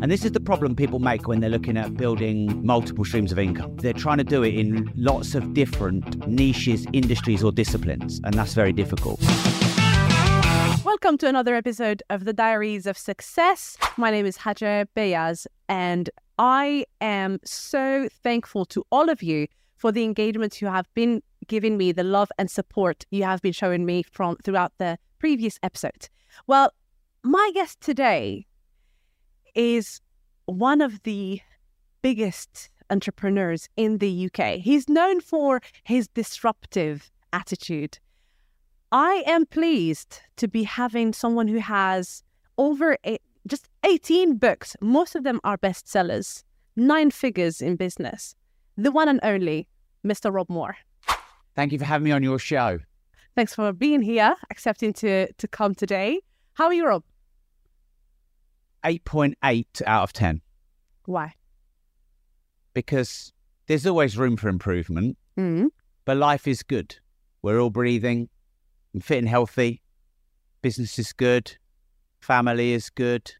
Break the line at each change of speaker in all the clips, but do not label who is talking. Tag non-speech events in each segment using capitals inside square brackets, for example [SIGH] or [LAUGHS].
And this is the problem people make when they're looking at building multiple streams of income. They're trying to do it in lots of different niches, industries, or disciplines, and that's very difficult.
Welcome to another episode of the Diaries of Success. My name is Hadjer Beyaz, and I am so thankful to all of you for the engagement you have been giving me, the love and support you have been showing me from throughout the previous episode. Well, my guest today is one of the biggest entrepreneurs in the UK. He's known for his disruptive attitude. I am pleased to be having someone who has over eight, just 18 books. Most of them are bestsellers, nine figures in business. The one and only Mr. Rob Moore.
Thank you for having me on your show.
Thanks for being here, accepting to to come today. How are you, Rob?
8.8 out of 10
Why?
because there's always room for improvement,
Mm.
but life is good. We're all breathing, and fit and healthy. Business is good. Family is good.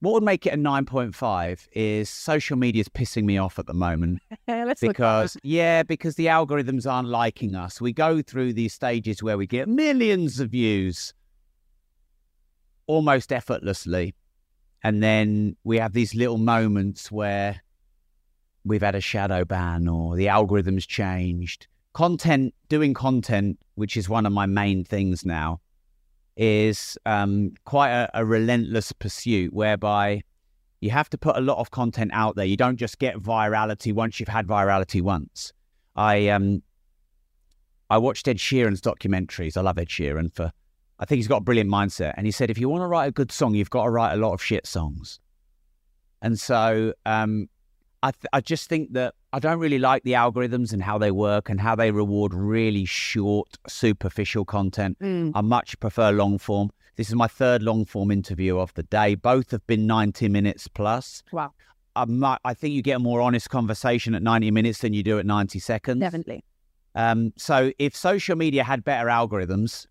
What would make it a 9.5 is social media is pissing me off at the moment. [LAUGHS]
Let's look at
because yeah because the algorithms aren't liking us we go through these stages where we get millions of views almost effortlessly and then we have these little moments where we've had a shadow ban or the algorithms changed content doing content which is one of my main things now is um, quite a, a relentless pursuit whereby you have to put a lot of content out there. You don't just get virality once you've had virality once. I um I watched Ed Sheeran's documentaries. I love Ed Sheeran for I think he's got a brilliant mindset. And he said if you want to write a good song, you've got to write a lot of shit songs. And so um I th- I just think that I don't really like the algorithms and how they work and how they reward really short, superficial content.
Mm.
I much prefer long form. This is my third long form interview of the day. Both have been 90 minutes plus.
Wow,
I, I think you get a more honest conversation at 90 minutes than you do at 90 seconds.
definitely.
Um, so if social media had better algorithms,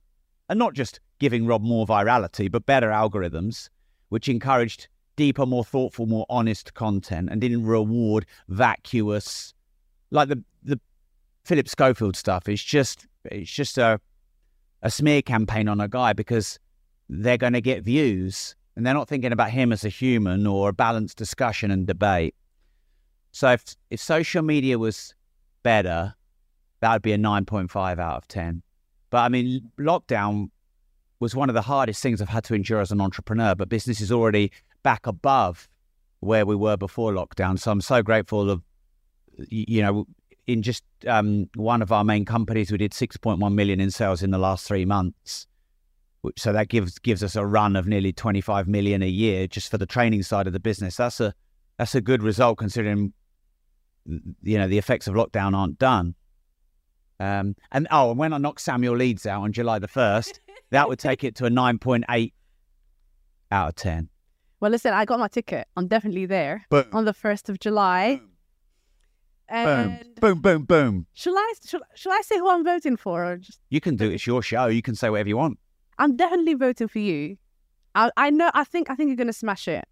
and not just giving Rob more virality, but better algorithms, which encouraged deeper, more thoughtful, more honest content and didn't reward vacuous, like the the Philip Schofield stuff is just it's just a a smear campaign on a guy because they're going to get views and they're not thinking about him as a human or a balanced discussion and debate. So if if social media was better, that would be a 9.5 out of 10. But I mean, lockdown was one of the hardest things I've had to endure as an entrepreneur, but business is already back above where we were before lockdown. So I'm so grateful of, you know, in just um, one of our main companies, we did 6.1 million in sales in the last three months. So that gives gives us a run of nearly 25 million a year just for the training side of the business. That's a that's a good result considering you know the effects of lockdown aren't done. Um, and oh, and when I knocked Samuel Leeds out on July the first, that would take it to a [LAUGHS] nine point eight out of ten.
Well, listen, I got my ticket. I'm definitely there
Boom,
on the first of July. And
boom, boom, boom.
shall I shall, shall I say who I'm voting for, or just
You can do it. It's your show. You can say whatever you want.
I'm definitely voting for you. I I know. I think I think you're gonna smash it.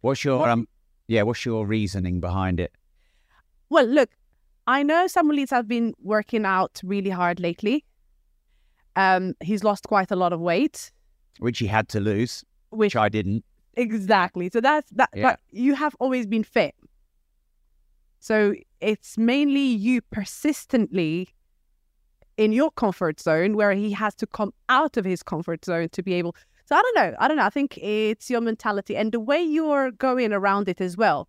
What's your
What-
um? Yeah, what's your reasoning behind it?
Well, look, I know Samuel Leeds has been working out really hard lately. Um, he's lost quite a lot of weight,
Which he had to lose,
which
which I didn't.
exactly. So that's that.
Yeah.
But you have always been fit. So it's mainly you persistently in your comfort zone where he has to come out of his comfort zone to be able. So I don't know. I don't know. I think it's your mentality and the way you're going around it as well.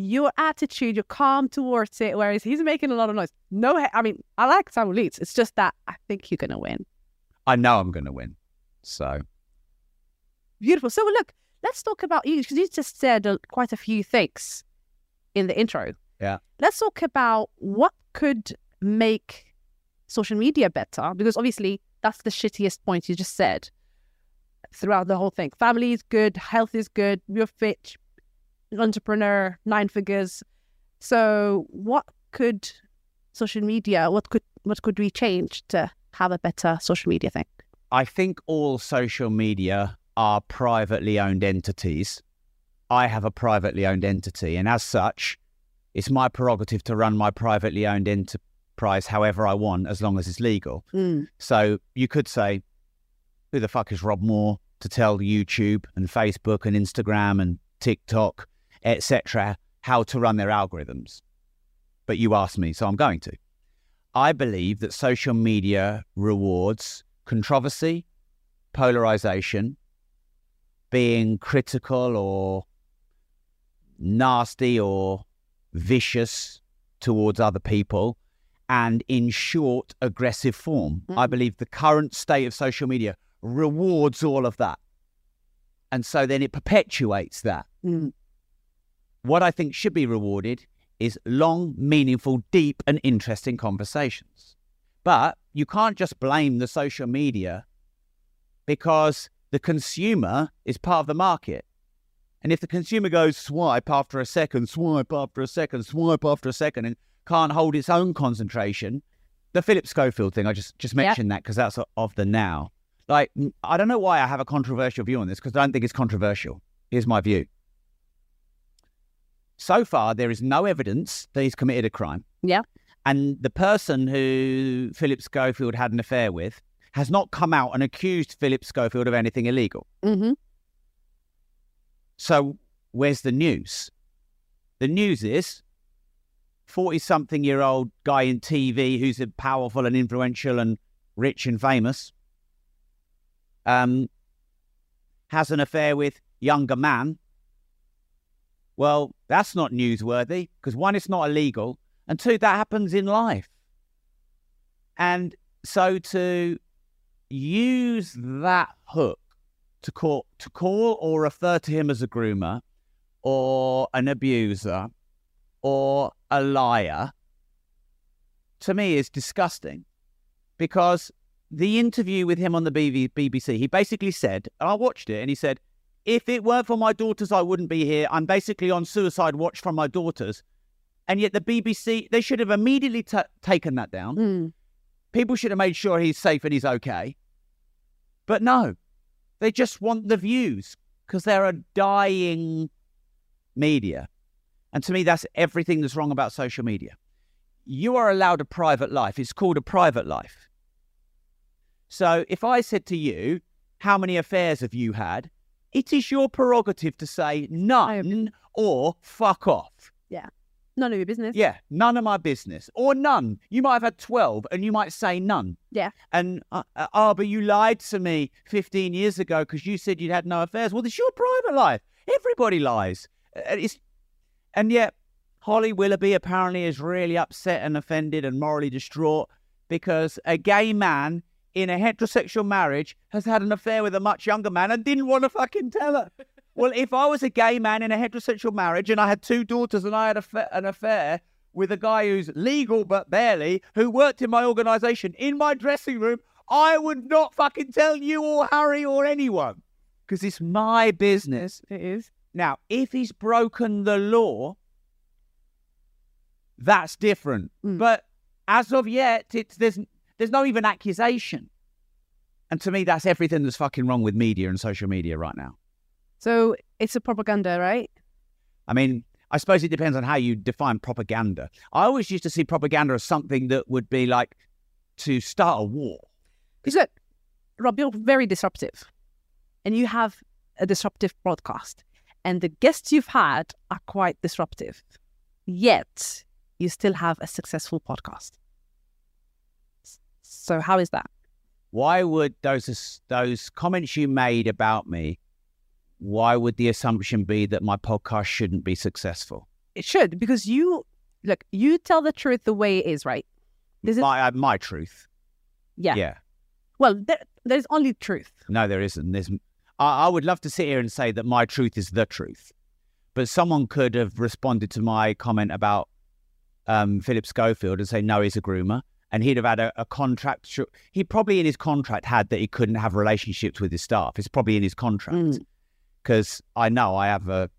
Your attitude, you're calm towards it, whereas he's making a lot of noise. No, I mean, I like Samuel Leeds. It's just that I think you're going to win.
I know I'm going to win. So
Beautiful. So look, let's talk about you because you just said uh, quite a few things in the intro.
Yeah.
Let's talk about what could make social media better because obviously that's the shittiest point you just said throughout the whole thing. Family is good, health is good, you're fit, entrepreneur, nine figures. So what could social media, what could what could we change to have a better social media thing?
I think all social media are privately owned entities. I have a privately owned entity, and as such, it's my prerogative to run my privately owned enterprise however I want, as long as it's legal.
Mm.
So you could say, who the fuck is Rob Moore to tell YouTube and Facebook and Instagram and TikTok, etc., how to run their algorithms? But you asked me, so I'm going to. I believe that social media rewards controversy, polarization, being critical or nasty or vicious towards other people, and in short, aggressive form. I
Mm.
believe the current state of social media rewards all of that. And so then it perpetuates that.
Mm.
What I think should be rewarded is long, meaningful, deep, and interesting conversations. But you can't just blame the social media because the consumer is part of the market. And if the consumer goes swipe after a second, swipe after a second, swipe after a second, and can't hold its own concentration, the Philip Schofield thing, I just just
Yep.
mentioned that because that's of the now. Like, I don't know why I have a controversial view on this because I don't think it's controversial. Here's my view. So far, there is no evidence that he's committed a crime.
Yeah.
And the person who Philip Schofield had an affair with has not come out and accused Philip Schofield of anything illegal.
hmm
So where's the news? The news is 40 something year old guy in TV who's powerful and influential and rich and famous um, has an affair with younger man. Well, that's not newsworthy because one, it's not illegal, and two, that happens in life. And so to use that hook to call to call or refer to him as a groomer or an abuser or a liar to me is disgusting because the interview with him on the BBC he basically said and I watched it and he said if it weren't for my daughters I wouldn't be here I'm basically on suicide watch from my daughters and yet the BBC they should have immediately ta taken that down
Mm.
people should have made sure he's safe and he's okay. But no, they just want the views because they're a dying media. And to me, that's everything that's wrong about social media. You are allowed a private life. It's called a private life. So if I said to you, How many affairs have you had? It is your prerogative to say none or fuck off. Yeah.
None of your business.
Yeah, none of my business, or none. You might have had 12 and you might say none.
Yeah.
And, uh, uh, oh, but you lied to me 15 years ago because you said you'd had no affairs. Well, it's your private life. Everybody lies. Uh, It's, and yet, Holly Willoughby apparently is really upset and offended and morally distraught because a gay man in a heterosexual marriage has had an affair with a much younger man and didn't want to fucking tell her. [LAUGHS] Well, if I was a gay man in a heterosexual marriage and I had two daughters and I had a fa- an affair with a guy who's legal but barely, who worked in my organization in my dressing room, I would not fucking tell you or Harry or anyone because it's my business.
It is.
Now, if he's broken the law, that's different.
Mm.
But as of yet, it's there's there's no even accusation. And to me, that's everything that's fucking wrong with media and social media right now.
So it's a propaganda, right?
I mean, I suppose it depends on how you define propaganda. I always used to see propaganda as something that would be like to start a war.
Because look, Rob, you're very disruptive, and you have a disruptive broadcast, and the guests you've had are quite disruptive. Yet you still have a successful podcast. So how is that?
Why would those those comments you made about me? Why would the assumption be that my podcast shouldn't be successful?
It should because you look. You tell the truth the way it is, right? This is
My uh, my truth.
yeah.
yeah.
Well, there, there's only truth.
No, there isn't. There's. I, I would love to sit here and say that my truth is the truth, but someone could have responded to my comment about um, Philip Schofield and say no, he's a groomer, and he'd have had a, a contract. He probably in his contract had that he couldn't have relationships with his staff. It's probably in his contract
Mm.
because I know I have a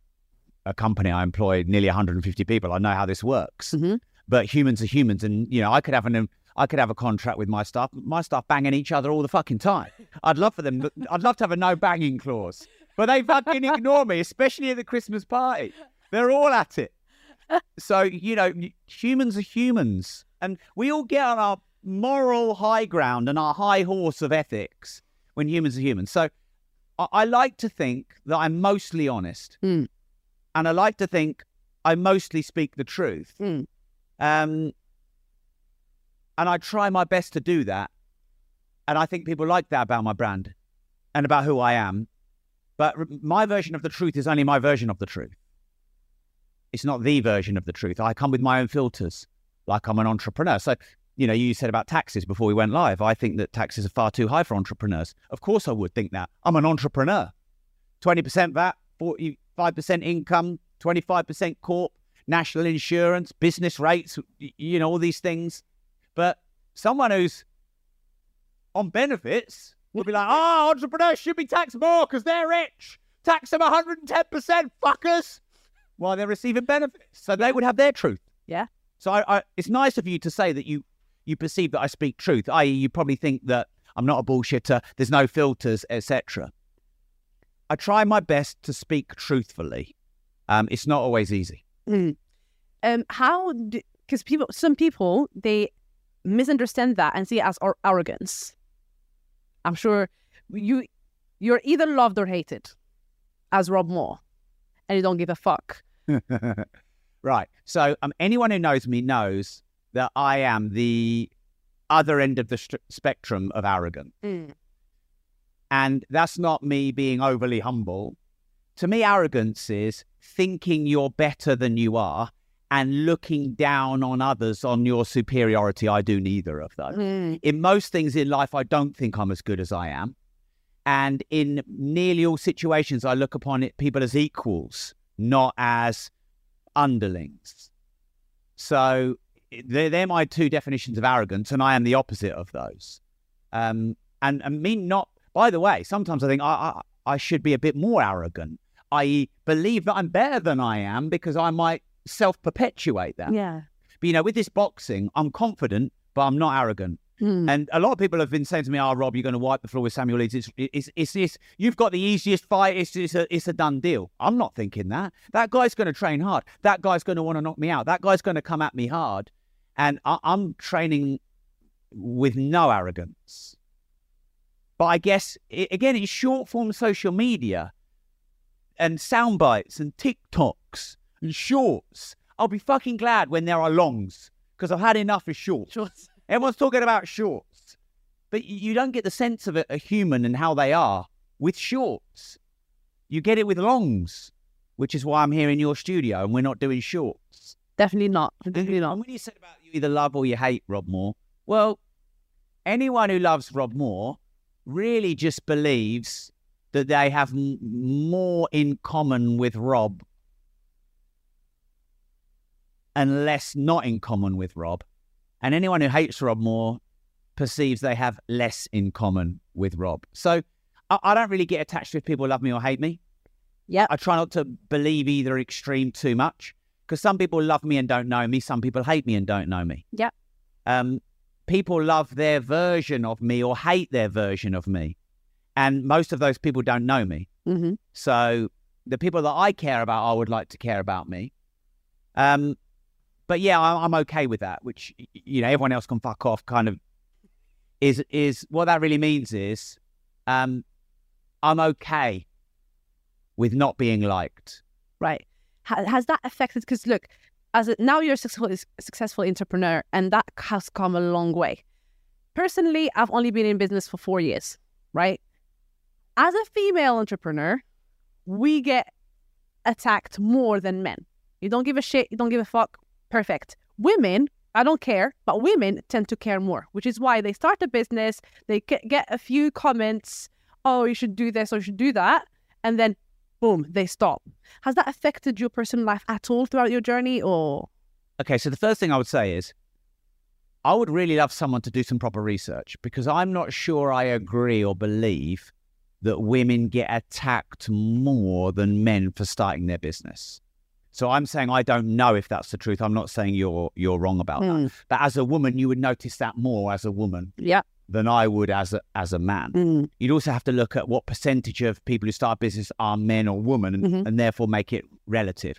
a company. I employ nearly 150 people. I know how this works.
Mhm.
But humans are humans, and you know I could have an I could have a contract with my staff. My staff banging each other all the fucking time. I'd love for them. I'd love to have a no banging clause, but they fucking ignore me, especially at the Christmas party. They're all at it. So you know, humans are humans, and we all get on our moral high ground and our high horse of ethics when humans are humans. So I, I like to think that I'm mostly honest,
Mm.
and I like to think I mostly speak the truth.
Mm.
Um, and I try my best to do that. And I think people like that about my brand and about who I am. But my version of the truth is only my version of the truth. It's not the version of the truth. I come with my own filters, like I'm an entrepreneur. So, you know, you said about taxes before we went live. I think that taxes are far too high for entrepreneurs. Of course, I would think that. I'm an entrepreneur. 20% VAT, 45% income, 25% corp, national insurance, business rates, you know, all these things. But someone who's on benefits would be like, oh, entrepreneurs should be taxed more because they're rich. Tax them 110%, fuckers, while they're receiving benefits. So they would have their truth.
Yeah.
So I, I, it's nice of you to say that you, you perceive that I speak truth, i.e., you probably think that I'm not a bullshitter, there's no filters, etc. I try my best to speak truthfully. Um, it's not always easy.
Mm. Um, how? Because people, some people, they misunderstand that and see it as ar- arrogance. I'm sure you, you're either loved or hated, as Rob Moore, and you don't give a fuck. [LAUGHS]
right. So um, anyone who knows me knows that I am the other end of the st- spectrum of arrogant. And that's not me being overly humble. To me, arrogance is thinking you're better than you are and looking down on others on your superiority. I do neither of those.
Mm.
In most things in life, I don't think I'm as good as I am. And in nearly all situations, I look upon it, people as equals, not as underlings. So they're, they're my two definitions of arrogance, and I am the opposite of those. Um, and, and me not, by the way, sometimes I think I, I, I should be a bit more arrogant, i.e., believe that I'm better than I am because I might self perpetuate that.
Yeah.
But you know, with this boxing, I'm confident, but I'm not arrogant.
Mm.
And a lot of people have been saying to me, "Oh, Rob, you're going to wipe the floor with Samuel Leeds. It's, it's, it's, it's you've got the easiest fight. It's, it's, a, it's a done deal." I'm not thinking that. That guy's going to train hard. That guy's going to want to knock me out. That guy's going to come at me hard, and I, I'm training with no arrogance. But I guess it, again, it's short form social media and sound bites and TikToks and shorts. I'll be fucking glad when there are longs because I've had enough of shorts.
Sure.
Everyone's talking about shorts, but you don't get the sense of a, a human and how they are with shorts. You get it with longs, which is why I'm here in your studio and we're not doing shorts.
Definitely not. Definitely
And
not.
when you said about you either love or you hate Rob Moore, well, anyone who loves Rob Moore really just believes that they have m- more in common with Rob and less not in common with Rob. And anyone who hates Rob Moore perceives they have less in common with Rob. So I, I don't really get attached to if people love me or hate me.
Yeah.
I try not to believe either extreme too much because some people love me and don't know me. Some people hate me and don't know me.
Yeah.
Um, people love their version of me or hate their version of me. And most of those people don't know me.
hmm
So the people that I care about, I would like to care about me. Um, but yeah, I'm, okay with that. Which you know, everyone else can fuck off. Kind of is is what that really means is, um, I'm okay with not being liked.
Right. Has that affected? Because look, as a, now you're a successful successful entrepreneur, and that has come a long way. Personally, I've only been in business for four years. Right. As a female entrepreneur, we get attacked more than men. You don't give a shit. You don't give a fuck. Perfect. Women, I don't care, but women tend to care more, which is why they start a business. They get a few comments. Oh, you should do this or you should do that, and then boom, they stop. Has that affected your personal life at all throughout your journey or
Okay, so the first thing I would say is I would really love someone to do some proper research because I'm not sure I agree or believe that women get attacked more than men for starting their business. So I'm saying I don't know if that's the truth. I'm not saying you're you're wrong about that.
Mm.
But as a woman, you would notice that more as a woman
Yeah.
than I would as a, as a man.
Mm.
You'd also have to look at what percentage of people who start a business are men or women and,
Mhm.
and therefore make it relative.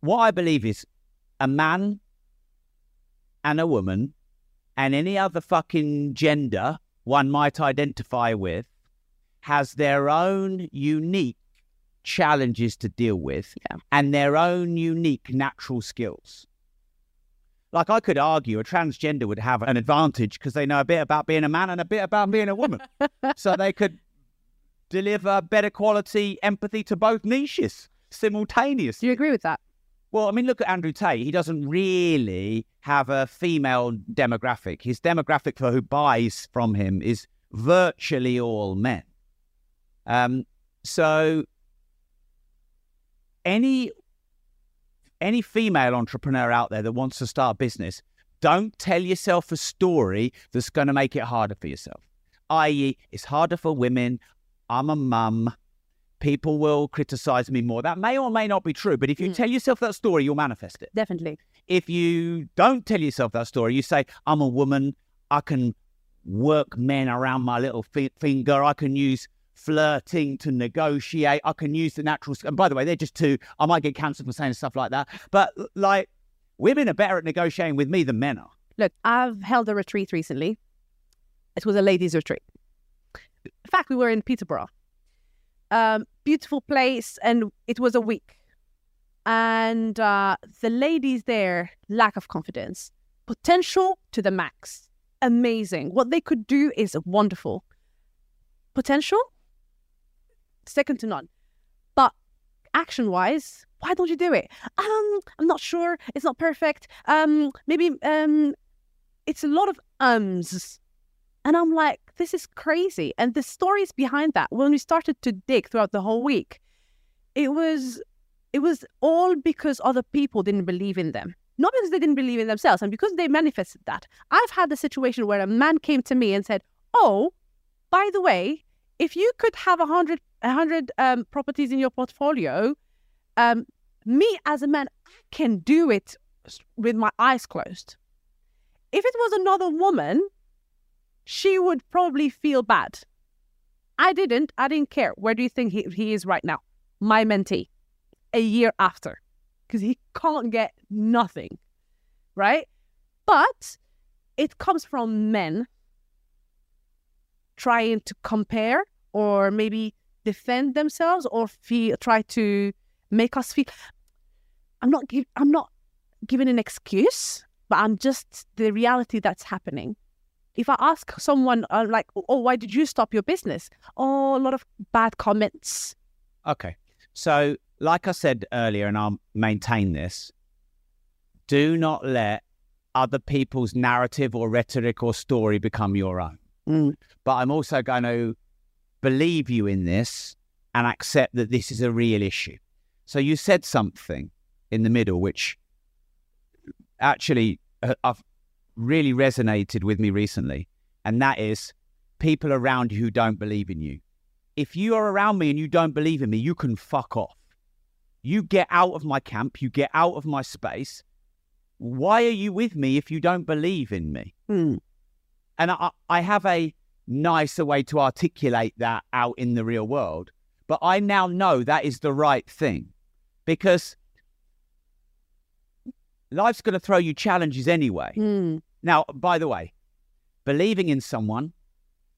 What I believe is a man and a woman and any other fucking gender one might identify with has their own unique challenges to deal with
Yeah.
and their own unique natural skills. Like I could argue a transgender would have an advantage because they know a bit about being a man and a bit about being a woman. [LAUGHS] so they could deliver better quality empathy to both niches simultaneously.
Do you agree with that?
Well, I mean, look at Andrew Tate. He doesn't really have a female demographic. His demographic for who buys from him is virtually all men. Um, so any any female entrepreneur out there that wants to start a business, don't tell yourself a story that's going to make it harder for yourself. I.e., it's harder for women. I'm a mum. People will criticize me more. That may or may not be true, but if you
Mm.
tell yourself that story, you'll manifest it.
Definitely.
If you don't tell yourself that story, you say, I'm a woman. I can work men around my little fi- finger. I can use flirting to negotiate. I can use the natural. And by the way, they're just two. I might get cancelled for saying stuff like that. But like, women are better at negotiating with me than men are.
Look, I've held a retreat recently. It was a ladies' retreat. In fact, we were in Peterborough. Um, beautiful place, and it was a week. And uh, the ladies there, lack of confidence, potential to the max, amazing. What they could do is wonderful. Potential, second to none. But action-wise, why don't you do it? Um, I'm not sure. It's not perfect. Um, maybe um, it's a lot of ums. And I'm like, this is crazy. And the stories behind that, when we started to dig throughout the whole week, it was it was all because other people didn't believe in them. Not because they didn't believe in themselves, and because they manifested that. I've had the situation where a man came to me and said, Oh, by the way, if you could have a hundred a hundred um, properties in your portfolio, um, me as a man, I can do it with my eyes closed. If it was another woman, she would probably feel bad. I didn't. I didn't care. Where do you think he, he is right now? My mentee, a year after, because he can't get nothing, right? But it comes from men trying to compare or maybe defend themselves or feel, try to make us feel. I'm not. Give, I'm not giving an excuse, but I'm just the reality that's happening. If I ask someone uh, like, "Oh, why did you stop your business?" Oh, a lot of bad comments.
Okay. So, like I said earlier, and I'll maintain this do not let other people's narrative or rhetoric or story become your own.
Mm.
But I'm also going to believe you in this and accept that this is a real issue. So, you said something in the middle which actually uh, I've really resonated with me recently, and that is people around you who don't believe in you if you are around me and you don't believe in me, you can fuck off. You get out of my camp, you get out of my space. Why are you with me if you don't believe in me?
Mm.
And I, I have a nicer way to articulate that out in the real world. But I now know that is the right thing because life's going to throw you challenges anyway.
Mm.
Now, by the way, believing in someone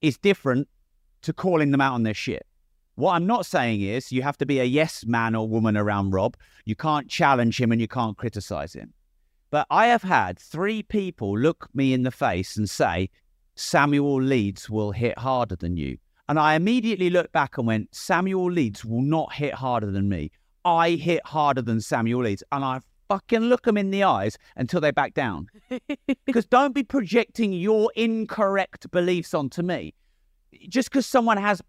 is different to calling them out on their shit. What I'm not saying is you have to be a yes man or woman around Rob. You can't challenge him and you can't criticize him. But I have had three people look me in the face and say, Samuel Leeds will hit harder than you. And I immediately looked back and went, Samuel Leeds will not hit harder than me. I hit harder than Samuel Leeds. And I fucking look them in the eyes until they back down. [LAUGHS] because don't be projecting your incorrect beliefs onto me. Just because someone has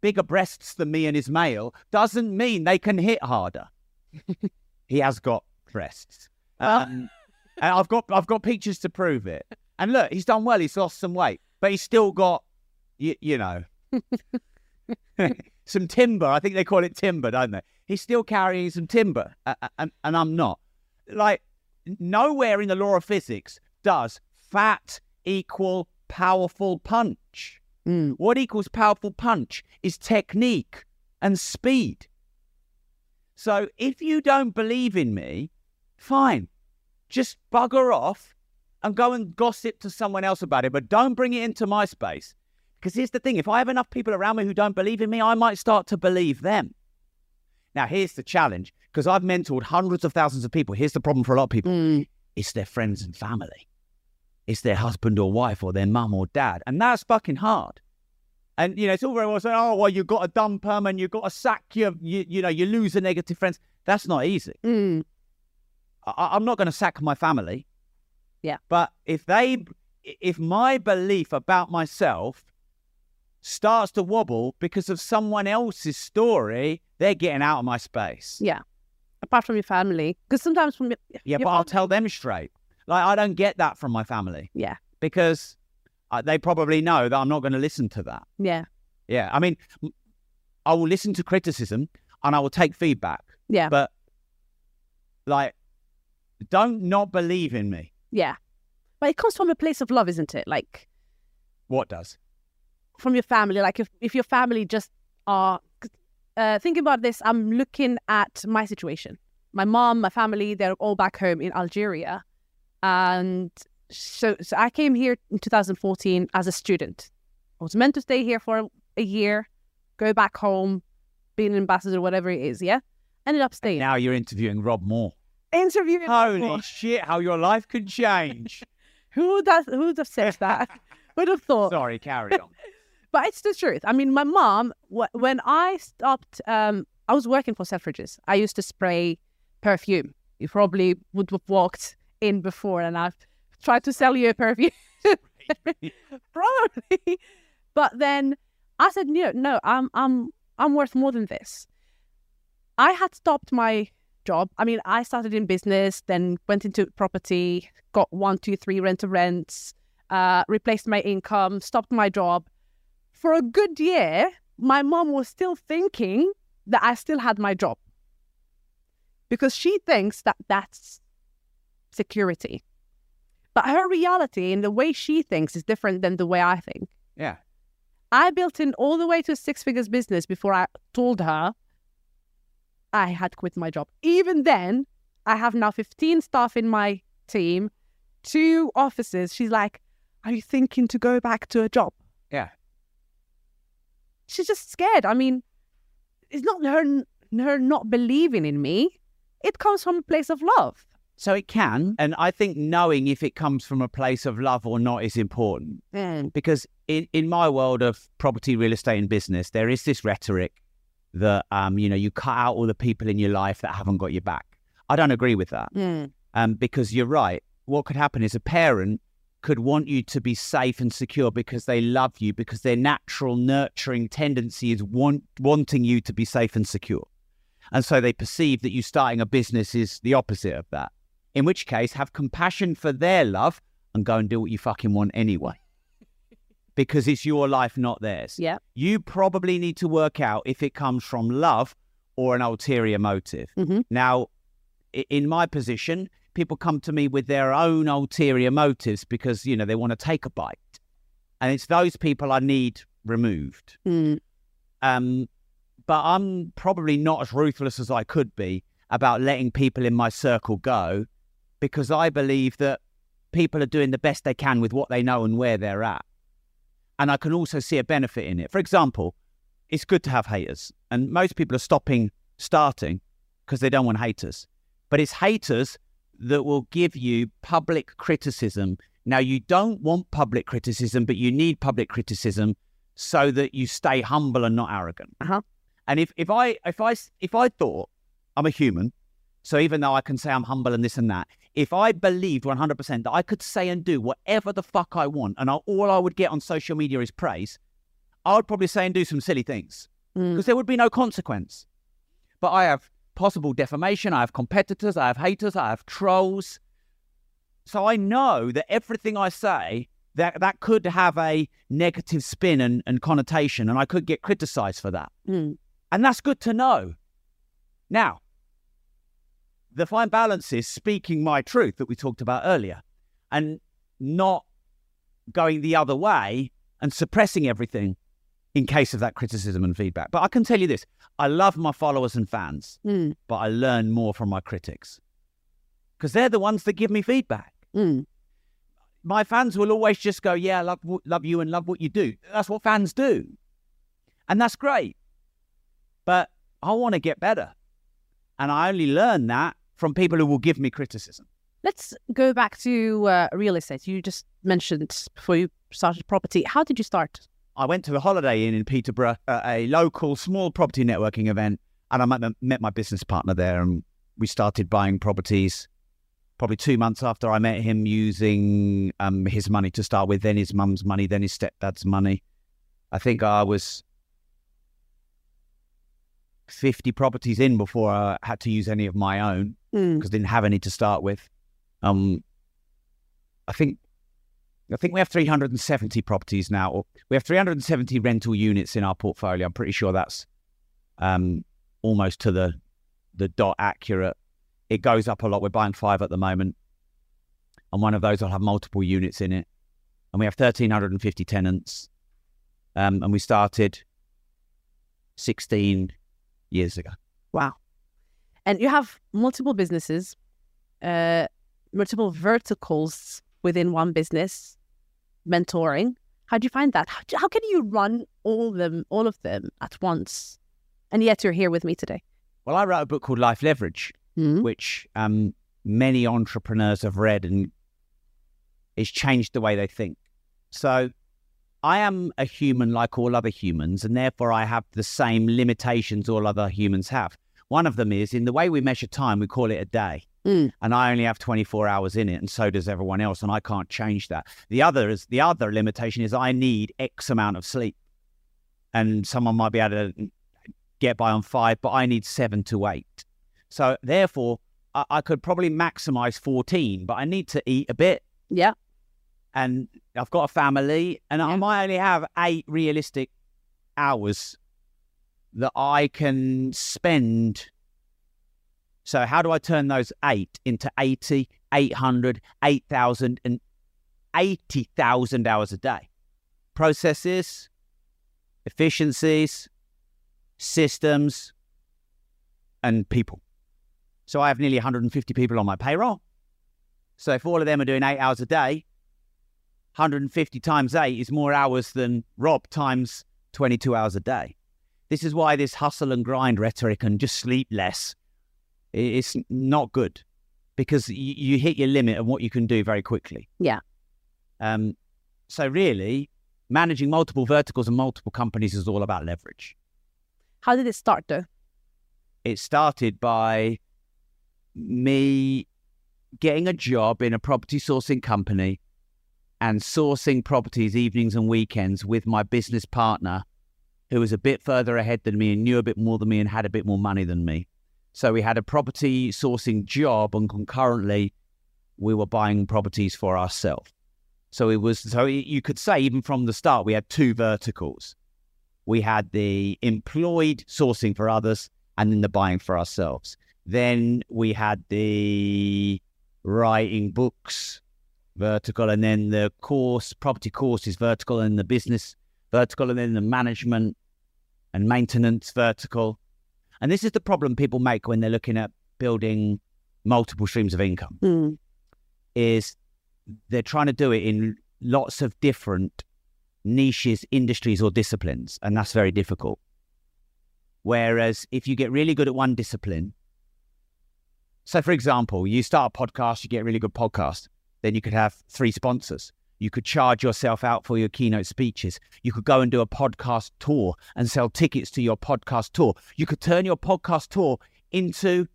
bigger breasts than me and is male doesn't mean they can hit harder. [LAUGHS] he has got breasts. Um, and I've got I've got pictures to prove it. And look, he's done well. He's lost some weight, but he's still got, you, you know. [LAUGHS] some timber. I think they call it timber, don't they? He's still carrying some timber, and, and I'm not. Like, nowhere in the law of physics does fat equal powerful punch.
Mm.
What equals powerful punch is technique and speed. So if you don't believe in me, fine. Just bugger off and go and gossip to someone else about it, but don't bring it into my space. Because here's the thing if I have enough people around me who don't believe in me, I might start to believe them. Now, here's the challenge because I've mentored hundreds of thousands of people. Here's the problem for a lot of people
Mm.
it's their friends and family, it's their husband or wife or their mum or dad. And that's fucking hard. And, you know, it's all very well saying, oh, well, you've got to dump them and you've got to sack your, you, you know, you lose the negative friends. That's not easy.
Mm.
I, I'm not going to sack my family.
Yeah.
But if they, if my belief about myself starts to wobble because of someone else's story, they're getting out of my space.
Yeah. Apart from your family, because sometimes from your,
Yeah, but I'll tell them straight. Like, I don't get that from my family
yeah,
because uh, they probably know that I'm not going to listen to that.
yeah,
Yeah. I mean, I will listen to criticism and I will take feedback,
yeah,
but like, don't not believe in me.
Yeah. But it comes from a place of love, isn't it? Like
What does?
from your family. Like if if your family just are uh, thinking about this, I'm looking at my situation. My mom, my family, they're all back home in Algeria, and so so I came here in 2014 as a student. I was meant to stay here for a year, go back home, be an ambassador, whatever it is. Yeah, ended up staying.
Now you're interviewing Rob Moore.
Interviewing.
Holy shit, how your life could change. [LAUGHS]
Who does? Who would have said that? [LAUGHS] Would have thought.
Sorry, carry on. [LAUGHS]
But it's the truth. I mean, my mom, wh- when I stopped, um, I was working for Selfridges. I used to spray perfume. You probably would have walked in before and I've tried to sell you a perfume. probably. But then I said, no, no, I'm, I'm, I'm worth more than this. I had stopped my job. I mean, I started in business, then went into property, got one, two, three rent to rents, uh, replaced my income, stopped my job for a good year, my mom was still thinking that I still had my job because she thinks that that's security. But her reality and the way she thinks is different than the way I think.
Yeah.
I built in all the way to a six figures business before I told her I had quit my job. Even then, I have now 15 staff in my team, two offices. She's like, Are you thinking to go back to a job?
Yeah.
she's just scared. I mean, it's not her her not believing in me. It comes from a place of love.
So it can. And I think knowing if it comes from a place of love or not is important. Mm. because in, in my world of property, real estate, and business, there is this rhetoric that um, you know you cut out all the people in your life that haven't got your back. I don't agree with that um, because you're right. What could happen is a parent could want you to be safe and secure because they love you because their natural nurturing tendency is want, wanting you to be safe and secure, and so they perceive that you starting a business is the opposite of that. In which case, have compassion for their love and go and do what you fucking want anyway because it's your life, not theirs.
Yeah.
You probably need to work out if it comes from love or an ulterior motive.
Mhm.
Now, in my position, people come to me with their own ulterior motives because, you know, they want to take a bite. And it's those people I need removed.
Mm.
Um, but I'm probably not as ruthless as I could be about letting people in my circle go because I believe that people are doing the best they can with what they know and where they're at. And I can also see a benefit in it. For example, it's good to have haters. And most people are stopping starting because they don't want haters. But it's haters that will give you public criticism. Now, you don't want public criticism, but you need public criticism so that you stay humble and not arrogant.
Uh-huh.
And if, if I if I if I thought I'm a human, so even though I can say I'm humble and this and that, if I believed 100% that I could say and do whatever the fuck I want, and I, all I would get on social media is praise, I would probably say and do some silly things
Mm.
because there would be no consequence. But I have possible defamation, I have competitors, I have haters, I have trolls. So I know that everything I say that that could have a negative spin and, and connotation, and I could get criticized for that.
Mm.
And that's good to know. Now, the fine balance is speaking my truth that we talked about earlier and not going the other way and suppressing everything in case of that criticism and feedback. But I can tell you this I love my followers and fans,
Mm.
but I learn more from my critics because they're the ones that give me feedback.
Mm.
My fans will always just go, Yeah, I love, love you and love what you do. That's what fans do. And that's great. But I want to get better. And I only learn that from people who will give me criticism.
Let's go back to uh, real estate. You just mentioned before you started property. How did you start?
I went to the Holiday Inn in Peterborough, uh, a local small property networking event, and I met, my- met my business partner there, and we started buying properties. Probably two months after I met him, using um, his money to start with, then his mum's money, then his stepdad's money. I think I was fifty properties in before I had to use any of my own
Mm.
because I didn't have any to start with. Um, I think I think we have 370 properties now. Or we have 370 rental units in our portfolio. I'm pretty sure that's um, almost to the the dot accurate. It goes up a lot. We're buying five at the moment, and one of those will have multiple units in it. And we have 1,350 tenants. Um, and we started 16 years ago.
Wow. And you have multiple businesses, uh, multiple verticals within one business, mentoring. How do you find that? How, how can you run all them, all of them at once? And yet you're here with me today.
Well, I wrote a book called Life Leverage,
Mm.
which um, many entrepreneurs have read and it's changed the way they think. So I am a human like all other humans, and therefore I have the same limitations all other humans have. One of them is in the way we measure time, we call it a day.
Mm.
And I only have 24 hours in it, and so does everyone else, and I can't change that. The other is the other limitation is I need X amount of sleep. And someone might be able to get by on five, but I need seven to eight. So therefore, I, I could probably maximize 14, but I need to eat a bit.
Yeah.
And I've got a family, and I might only have eight realistic hours that I can spend. So, how do I turn those eight into 80, 800, 8,000, and 80,000 hours a day? Processes, efficiencies, systems, and people. So I have nearly 150 people on my payroll. So if all of them are doing eight hours a day, 150 times eight is more hours than Rob times 22 hours a day. This is why this hustle and grind rhetoric and just sleep less is not good because you, you hit your limit of what you can do very quickly.
Yeah.
Um, so really, managing multiple verticals and multiple companies is all about leverage.
How did it start though?
it started by me getting a job in a property sourcing company and sourcing properties evenings and weekends with my business partner who was a bit further ahead than me and knew a bit more than me and had a bit more money than me. So we had a property sourcing job and concurrently we were buying properties for ourselves. So it was so you could say even from the start we had two verticals. We had the employed sourcing for others and then the buying for ourselves. Then we had the writing books vertical, and then the course, property courses vertical, and the business vertical, and then the management and maintenance vertical. And this is the problem people make when they're looking at building multiple streams of income
Mm.
is they're trying to do it in lots of different niches, industries, or disciplines, and that's very difficult. Whereas if you get really good at one discipline, so for example, you start a podcast, you get a really good podcast, then you could have three sponsors. You could charge yourself out for your keynote speeches. You could go and do a podcast tour and sell tickets to your podcast tour. You could turn your podcast tour into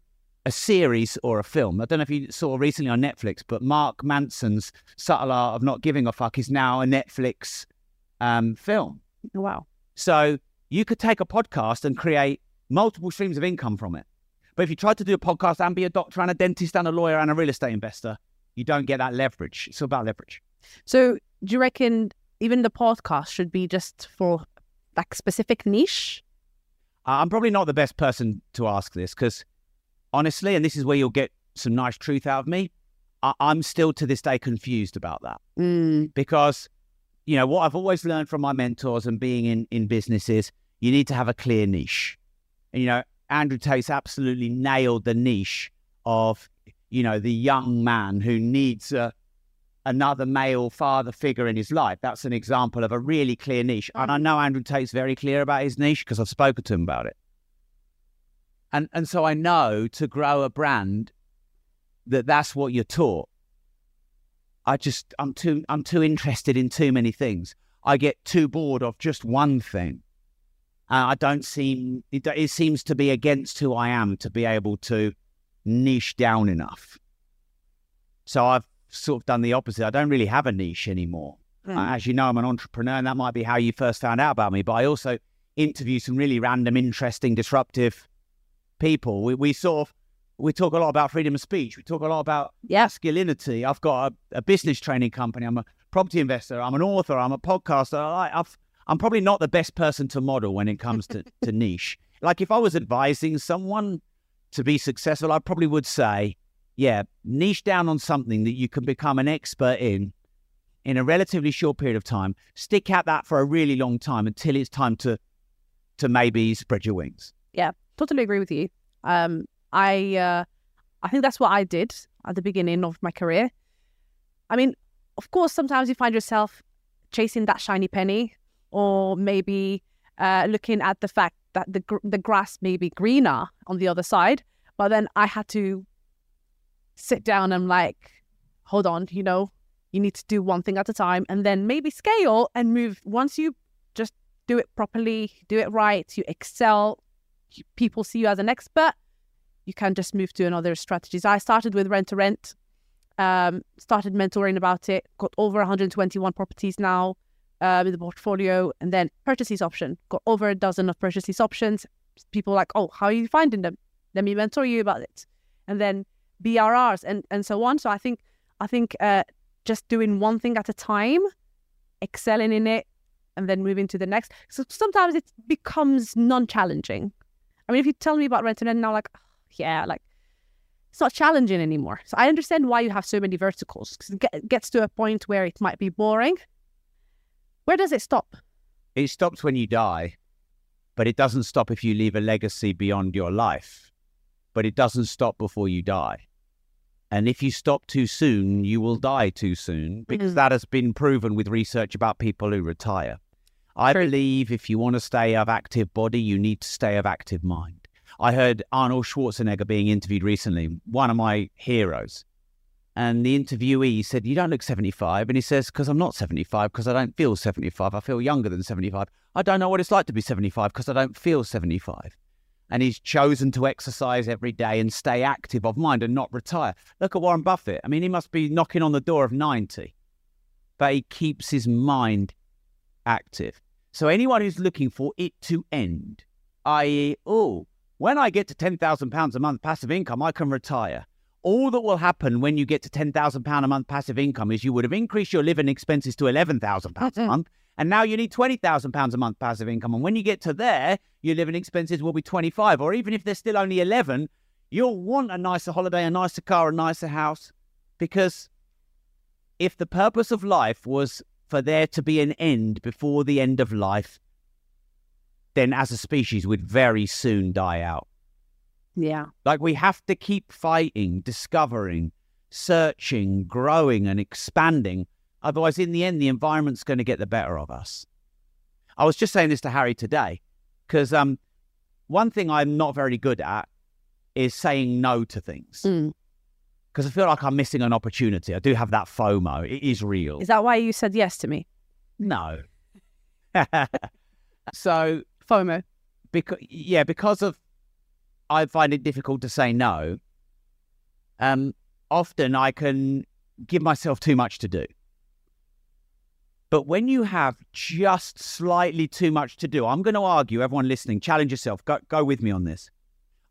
a series or a film. I don't know if you saw recently on Netflix, but Mark Manson's Subtle Art of Not Giving a Fuck is now a Netflix um, film.
Wow.
So you could take a podcast and create multiple streams of income from it. But if you try to do a podcast and be a doctor and a dentist and a lawyer and a real estate investor, you don't get that leverage. It's all about leverage.
So do you reckon even the podcast should be just for like specific niche?
I'm probably not the best person to ask this because honestly, and this is where you'll get some nice truth out of me, I- am still to this day confused about that
mm.
because you know what I've always learned from my mentors and being in in businesses, you need to have a clear niche. And, you know, Andrew Tate's absolutely nailed the niche of you know the young man who needs a another male father figure in his life. That's an example of a really clear niche. And I know Andrew Tate's very clear about his niche because I've spoken to him about it. And and so I know to grow a brand that that's what you're taught. I just I'm too I'm too interested in too many things. I get too bored of just one thing. And I don't seem it, it seems to be against who I am to be able to niche down enough. So I've sort of done the opposite. I don't really have a niche anymore. Mm. As you know, I'm an entrepreneur, and that might be how you first found out about me. But I also interview some really random, interesting, disruptive people. We, we sort of we talk a lot about freedom of speech. We talk a lot about
yeah.
masculinity. I've got a, a, business training company. I'm a property investor. I'm an author. I'm a podcaster. I, I've, I'm probably not the best person to model when it comes to, to [LAUGHS] niche. Like if I was advising someone to be successful, I probably would say yeah, niche down on something that you can become an expert in in a relatively short period of time. Stick at that for a really long time until it's time to to maybe spread your wings.
Yeah, totally agree with you. Um, I uh, I think that's what I did at the beginning of my career. I mean, of course, sometimes you find yourself chasing that shiny penny, or maybe uh, looking at the fact that the the grass may be greener on the other side. But then I had to sit down and like, hold on, you know, you need to do one thing at a time and then maybe scale and move. Once you just do it properly, do it right, you excel, people see you as an expert, you can just move to another strategies. I started with rent to rent, um, started mentoring about it, got over 121 properties now uh, in the portfolio, and then purchases option, got over a dozen of purchases options. People like, oh, how are you finding them? Let me mentor you about it. And then BRRs and and so on. So I think I think uh, just doing one thing at a time, excelling in it, and then moving to the next. So sometimes it becomes non-challenging. I mean, if you tell me about rent and now, like, [SIGHS] yeah, like it's not challenging anymore. So I understand why you have so many verticals because it gets to a point where it might be boring. Where does it stop?
It stops when you die, but it doesn't stop if you leave a legacy beyond your life. But it doesn't stop before you die. And if you stop too soon, you will die too soon because mm. that has been proven with research about people who retire. I True. believe if you want to stay of active body, you need to stay of active mind. I heard Arnold Schwarzenegger being interviewed recently, one of my heroes. And the interviewee said, You don't look 75. And he says, Because I'm not 75, because I don't feel 75. I feel younger than 75. I don't know what it's like to be 75 because I don't feel 75 and he's chosen to exercise every day and stay active of mind and not retire. Look at Warren Buffett. I mean, he must be knocking on the door of 90, but he keeps his mind active. So anyone who's looking for it to end, i.e., oh, when I get to £10,000 a month passive income, I can retire. All that will happen when you get to £10,000 a month passive income is you would have increased your living expenses to £11,000 a mm-hmm. month and now you need £20,000 a month passive income. And when you get to there, your living expenses will be 25. Or even if they're still only 11, you'll want a nicer holiday, a nicer car, a nicer house. Because if the purpose of life was for there to be an end before the end of life, then as a species we'd very soon die out.
Yeah.
Like we have to keep fighting, discovering, searching, growing, and expanding Otherwise, in the end, the environment's going to get the better of us. I was just saying this to Harry today because um, one thing I'm not very good at is saying no to things. Because mm. I feel like I'm missing an opportunity. I do have that FOMO. It is real.
Is that why you said yes to me?
No. [LAUGHS] so
FOMO.
Because yeah, because of I find it difficult to say no. Um, often I can give myself too much to do. But when you have just slightly too much to do, I'm going to argue, everyone listening, challenge yourself. Go, go with me on this.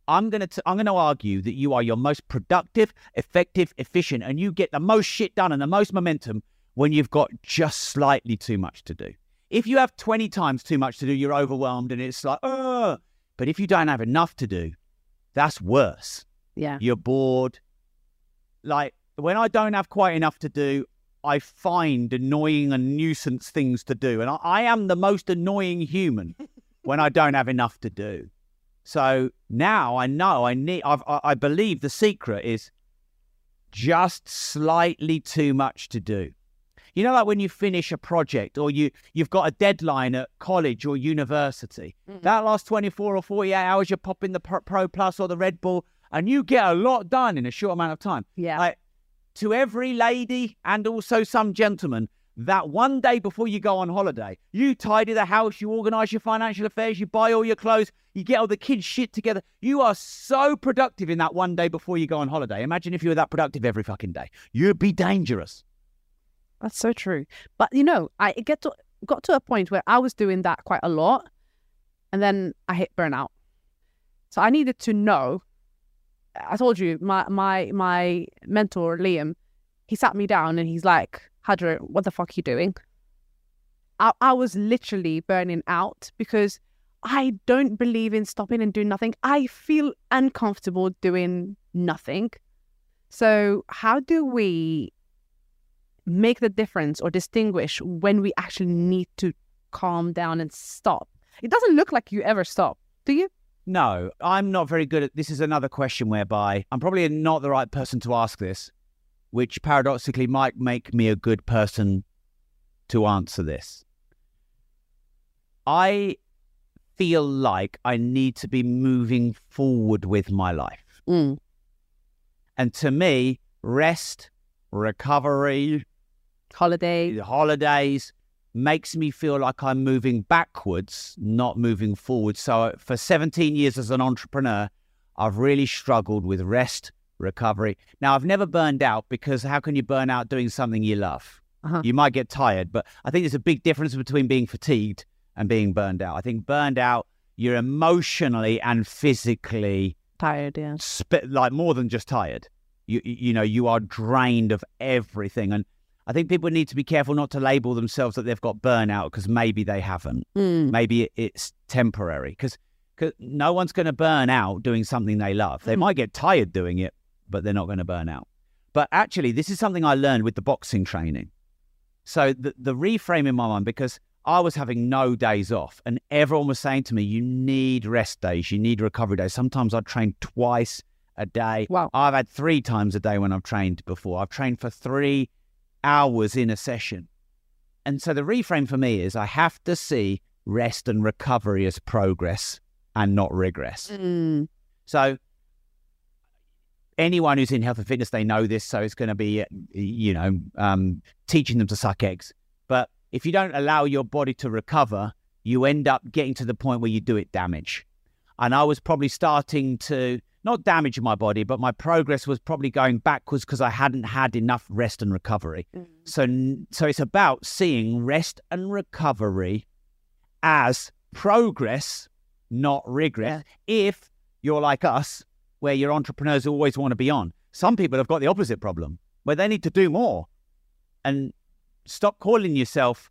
I'm going to I'm going to argue that you are your most productive, effective, efficient, and you get the most shit done and the most momentum when you've got just slightly too much to do. If you have 20 times too much to do, you're overwhelmed and it's like, oh. But if you don't have enough to do, that's worse.
Yeah.
You're bored. Like when I don't have quite enough to do, I find annoying and nuisance things to do. And I, I am the most annoying human [LAUGHS] when I don't have enough to do. So now I know I need, I've, I, I believe the secret is just slightly too much to do. You know, like when you finish a project or you you've got a deadline at college or university.
Mhm.
That last twenty four or forty eight hours, you're popping the Pro Plus or the Red Bull, and you get a lot done in a short amount of time.
Yeah.
Like to every lady and also some gentlemen, that one day before you go on holiday, you tidy the house, you organise your financial affairs, you buy all your clothes, you get all the kids' shit together. You are so productive in that one day before you go on holiday. Imagine if you were that productive every fucking day. You'd be dangerous.
That's so true. But you know, I get to got to a point where I was doing that quite a lot, and then I hit burnout. So I needed to know. I told you my my my mentor Liam, he sat me down and he's like, "Hadra, what the fuck are you doing?" I I was literally burning out because I don't believe in stopping and doing nothing. I feel uncomfortable doing nothing. So how do we make the difference or distinguish when we actually need to calm down and stop? It doesn't look like you ever stop, do you?
No, I'm not very good at this. Is another question whereby I'm probably not the right person to ask this, which paradoxically might make me a good person to answer this. I feel like I need to be moving forward with my life.
Mm.
And to me, rest, recovery,
Holiday.
holidays makes me feel like I'm moving backwards, not moving forward. So for 17 years as an entrepreneur, I've really struggled with rest, recovery. Now, I've never burned out because how can you burn out doing something you love?
Uh-huh.
You might get tired, but I think there's a big difference between being fatigued and being burned out. I think burned out, you're emotionally and physically
Tired, yeah.
sp- like more than just tired. You you know you are drained of everything, and I think people need to be careful not to label themselves that they've got burnout because maybe they haven't.
Mm.
Maybe it's temporary because no one's going to burn out doing something they love. They
Mm.
might get tired doing it, but they're not going to burn out. But actually, this is something I learned with the boxing training. So the the reframe in my mind because I was having no days off, and everyone was saying to me, "You need rest days, you need recovery days." Sometimes I train twice a day.
Wow.
I've had three times a day when I've trained before. I've trained for three hours in a session, and so the reframe for me is I have to see rest and recovery as progress and not regress.
Mm.
So anyone who's in health and fitness, they know this. So it's going to be, you know, um, teaching them to suck eggs. But if you don't allow your body to recover, you end up getting to the point where you do it damage. And I was probably starting to not damage my body, but my progress was probably going backwards because I hadn't had enough rest and recovery. So, n- so it's about seeing rest and recovery as progress, not regress. If you're like us, where your entrepreneurs always want to be on, some people have got the opposite problem, where they need to do more, and stop calling yourself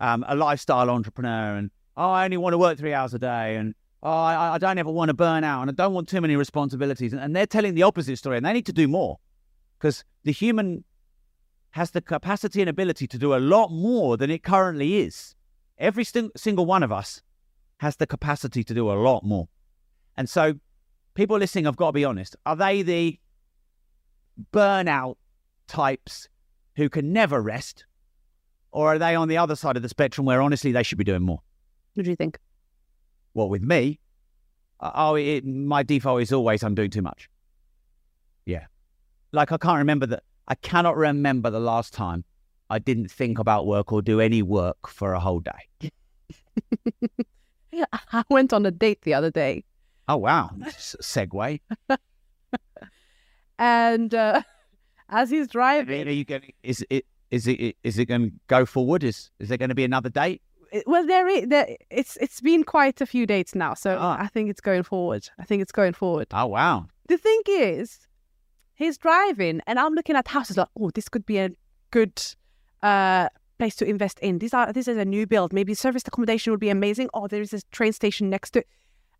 um, a lifestyle entrepreneur and oh, I only want to work three hours a day and oh, I, I don't ever want to burn out and I don't want too many responsibilities. And, they're telling the opposite story, and they need to do more because the human has the capacity and ability to do a lot more than it currently is. Every sing- single one of us has the capacity to do a lot more. And so, people listening have got to be honest. Are they the burnout types who can never rest? Or are they on the other side of the spectrum where honestly they should be doing more?
What do you think?
Well, with me, oh, it, my default is always I'm doing too much. Yeah. Like I can't remember that. I cannot remember the last time I didn't think about work or do any work for a whole day. [LAUGHS]
I went on a date the other day
Oh, wow. Segue. [LAUGHS]
and uh, [LAUGHS] as he's driving, Are
you getting, is it, is it, is it going to go forward? Is, is there going to be another date?
Well, there, is, there it's it's been quite a few dates now, so
Ah.
I think it's going forward. I think it's going forward.
Oh, wow.
The thing is, he's driving, and I'm looking at houses like, oh, this could be a good uh, place to invest in. These are this is a new build. Maybe service accommodation would be amazing. Oh, there is a train station next to it.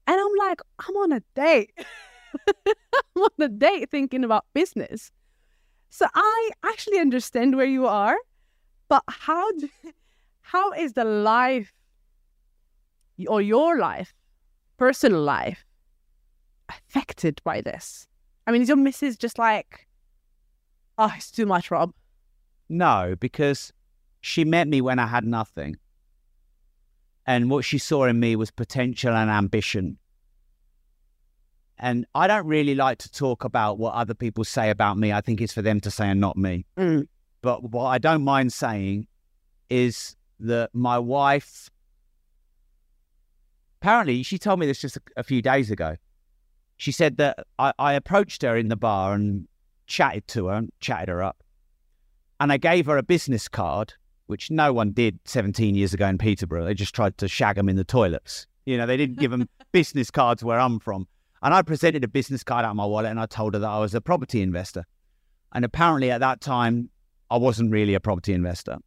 And I'm like, I'm on a date. [LAUGHS] I'm on a date thinking about business. So I actually understand where you are, but how do, how is the life or your life, personal life, affected by this? I mean, is your missus just like, oh, it's too much, Rob?
No, because she met me when I had nothing. And what she saw in me was potential and ambition. And I don't really like to talk about what other people say about me. I think it's for them to say and not me.
Mm.
But what I don't mind saying is that my wife, apparently, she told me this just a, a few days ago. She said that I, I approached her in the bar and chatted to her, and chatted her up. And I gave her a business card, which no one did 17 years ago in Peterborough. They just tried to shag them in the toilets. You know, they didn't give them [LAUGHS] business cards where I'm from. And I presented a business card out of my wallet and I told her that I was a property investor. And apparently at that time, I wasn't really a property investor.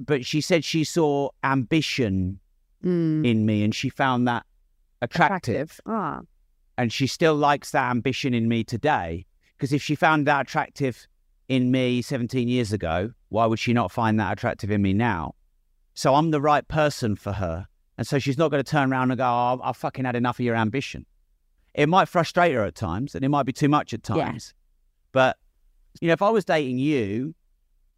But she said she saw ambition
Mm.
in me and she found that attractive.
Ah.
And she still likes that ambition in me today. Because if she found that attractive in me 17 years ago, why would she not find that attractive in me now? So I'm the right person for her. And so she's not going to turn around and go, oh, I've fucking had enough of your ambition. It might frustrate her at times and it might be too much at
Yeah.
times. But, you know, if I was dating you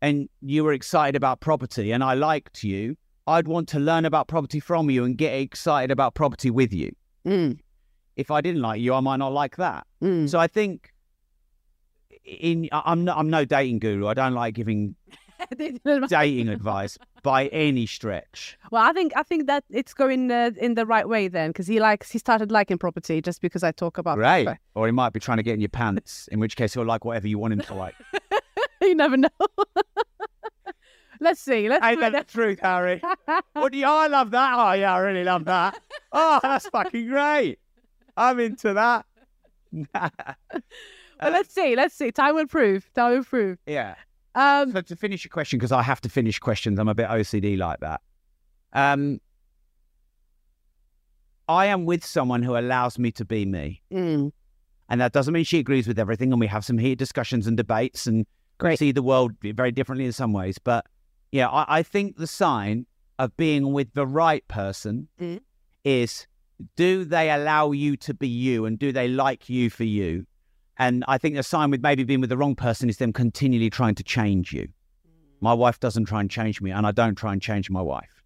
and you were excited about property and I liked you, I'd want to learn about property from you and get excited about property with you.
Mm.
If I didn't like you, I might not like that.
Mm.
So I think in I'm no, I'm no dating guru. I don't like giving [LAUGHS] dating advice by any stretch.
Well, I think I think that it's going uh, in the right way then, because he likes he started liking property just because I talk about
right.
property.
Or he might be trying to get in your pants, in which case he'll like whatever you want him to like. [LAUGHS] [LAUGHS]
you never know. [LAUGHS] Let's see. Let's
Ain't that the truth, Harry? [LAUGHS] What do you? I love that. Oh yeah, I really love that. Oh, that's fucking great. I'm into that.
Well, let's see. Let's see. Time will prove. Time will prove.
yeah.
Um,
So to finish your question, because I have to finish questions, I'm a bit OCD like that. Um, I am with someone who allows me to be me.
mm,
And that doesn't mean she agrees with everything. And we have some heated discussions and debates and
Great.
see the world very differently in some ways. But yeah, I, I think the sign of being with the right person
Mm.
is do they allow you to be you and do they like you for you? And I think the sign with maybe being with the wrong person is them continually trying to change you. My wife doesn't try and change me, and I don't try and change my wife.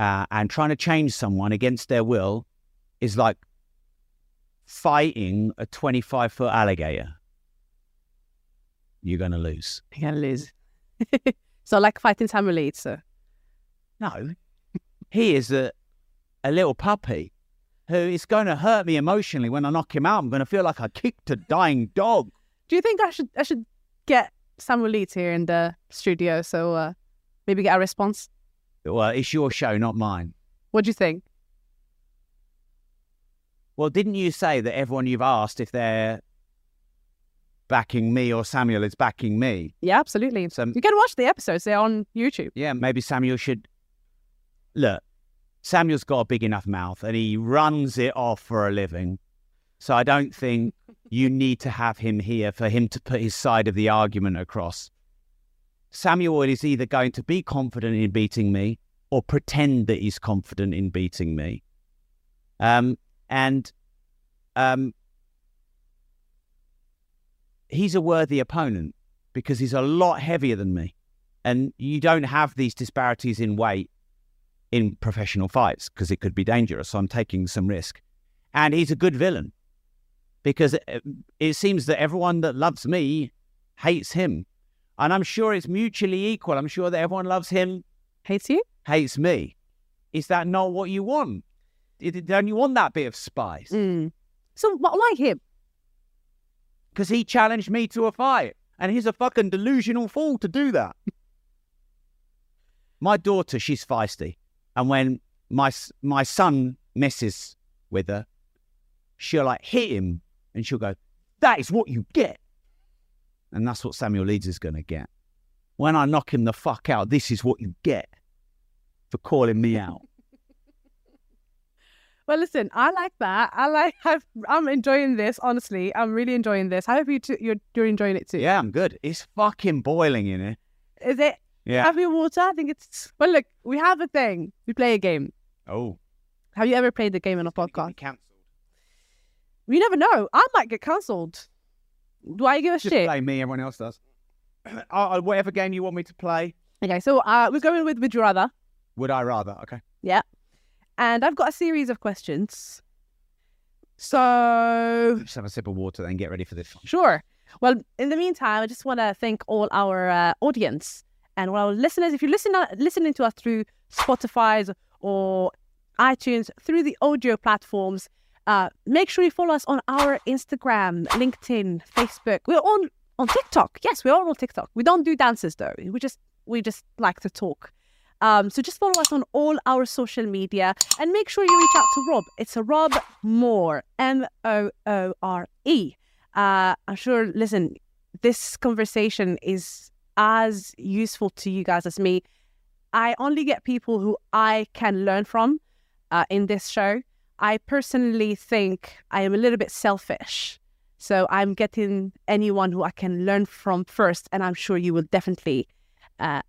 Uh, and trying to change someone against their will is like fighting a 25 foot alligator. You're going to lose.
you're gonna lose. [LAUGHS] so like fighting Samuel Leeds. So.
No, he is a, a little puppy who is going to hurt me emotionally when I knock him out. I'm going to feel like I kicked a dying dog.
Do you think I should I should get Samuel Leeds here in the studio so uh, maybe get a response?
Well, it's your show, not mine.
What do you think?
Well, didn't you say that everyone you've asked if they're backing me or Samuel is backing me?
Yeah, absolutely.
So
You can watch the episodes. They're on YouTube.
yeah, maybe Samuel should look. Samuel's got a big enough mouth and he runs it off for a living. So I don't think [LAUGHS] you need to have him here for him to put his side of the argument across. Samuel is either going to be confident in beating me or pretend that he's confident in beating me. Um, and um, he's a worthy opponent because he's a lot heavier than me. And you don't have these disparities in weight in professional fights because it could be dangerous. So I'm taking some risk. And he's a good villain because it, it seems that everyone that loves me hates him. And I'm sure it's mutually equal. I'm sure that everyone loves him,
Hates you?
hates me. Is that not what you want? Don't you want that bit of spice?
Mm. So what why him?
Because he challenged me to a fight. And he's a fucking delusional fool to do that. my daughter, she's feisty. And when my my son messes with her, she'll like hit him and she'll go, That is what you get. And that's what Samuel Leeds is going to get. when I knock him the fuck out, this is what you get for calling me out.
Well, listen, I like that. I like. [LAUGHS] I've, I'm enjoying this. Honestly, I'm really enjoying this. I hope you too, you're you're enjoying it too.
yeah, I'm good. It's fucking boiling in here.
Is it?
Yeah.
Have you water? I think it's. Well, look, we have a thing. We play a game.
oh.
Have you ever played the game on a podcast?
Cancelled.
You never know. I might get cancelled. Do I give a
Just
shit?
play me. Everyone else does. [CLEARS THROAT] uh, whatever game you want me to play.
Okay, so uh, we're going with Would You Rather.
Would I rather? Okay.
And I've got a series of questions. So,
Just have a sip of water, then get ready for this.
sure. Well, in the meantime, I just want to thank all our uh, audience and all our listeners. If you're listen, listening to us through Spotify's or iTunes, through the audio platforms, uh, make sure you follow us on our Instagram, LinkedIn, Facebook. We're on on TikTok. Yes, we're all on TikTok. We don't do dances though. We just we just like to talk. Um, so just follow us on all our social media and make sure you reach out to Rob. It's a Rob Moore, M O O R E. Uh, I'm sure. Listen, this conversation is as useful to you guys as me. I only get people who I can learn from uh, in this show. I personally think I am a little bit selfish. So I'm getting anyone who I can learn from first, and I'm sure you will definitely uh,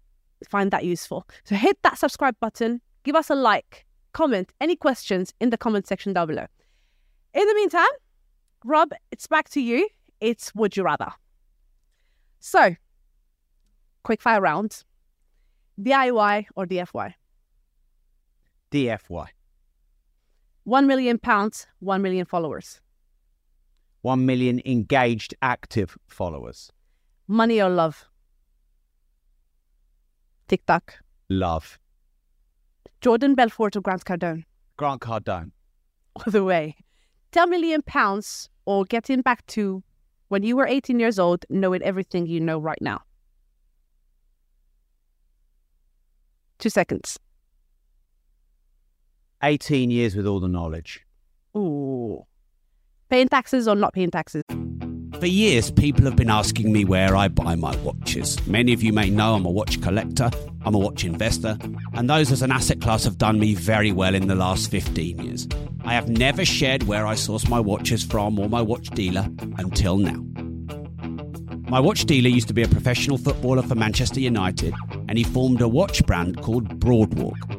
find that useful. So hit that subscribe button, give us a like, comment any questions in the comment section down below. In the meantime, Rob, it's back to you. It's Would You Rather. So, quick fire round DIY or DFY?
DFY.
One million pounds, one million followers.
One million engaged active followers.
Money or love? TikTok.
Love.
Jordan Belfort or Grant Cardone?
Grant Cardone. [LAUGHS]
All the way. 10 million pounds or getting back to when you were 18 years old, knowing everything you know right now. Two seconds.
18 years with all the knowledge.
Ooh. Paying taxes or not paying taxes?
For years, people have been asking me where I buy my watches. Many of you may know I'm a watch collector, I'm a watch investor, and those as an asset class have done me very well in the last 15 years. I have never shared where I source my watches from or my watch dealer until now. My watch dealer used to be a professional footballer for Manchester United, and he formed a watch brand called Broadwalk.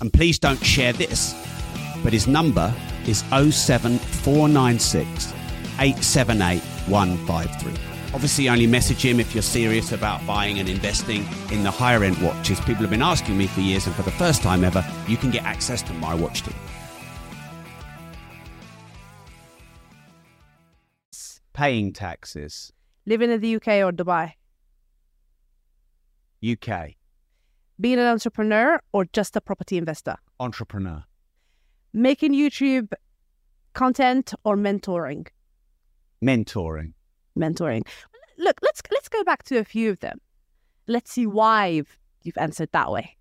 And please don't share this, but his number is 07496 878 153. Obviously, only message him if you're serious about buying and investing in the higher end watches. People have been asking me for years, and for the first time ever, you can get access to my watch team.
Paying taxes.
Living in the UK or Dubai?
UK.
Being an entrepreneur or just a property investor?
Entrepreneur.
Making YouTube content or mentoring?
Mentoring.
Mentoring. Look, let's let's go back to a few of them. Let's see why you've, you've answered that way.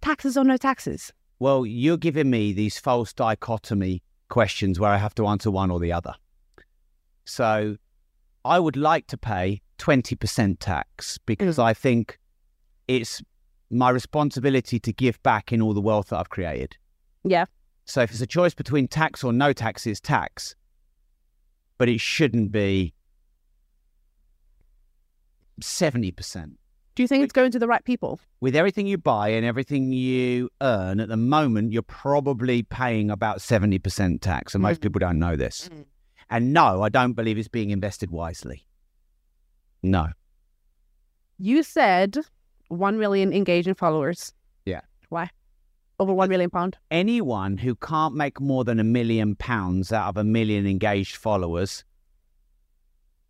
Taxes or no taxes?
Well, you're giving me these false dichotomy questions where I have to answer one or the other. So I would like to pay 20% tax because mm. I think it's my responsibility to give back in all the wealth that I've created.
Yeah.
So if it's a choice between tax or no tax, it's tax. But it shouldn't be 70%.
Do you think it's going to the right people?
With everything you buy and everything you earn at the moment, you're probably paying about 70% tax. And most
Mm.
people don't know this. And no, I don't believe it's being invested wisely. No.
You said 1 million engaging followers.
Yeah.
Why? Over 1 million pound?
Anyone who can't make more than a million pounds out of a million engaged followers,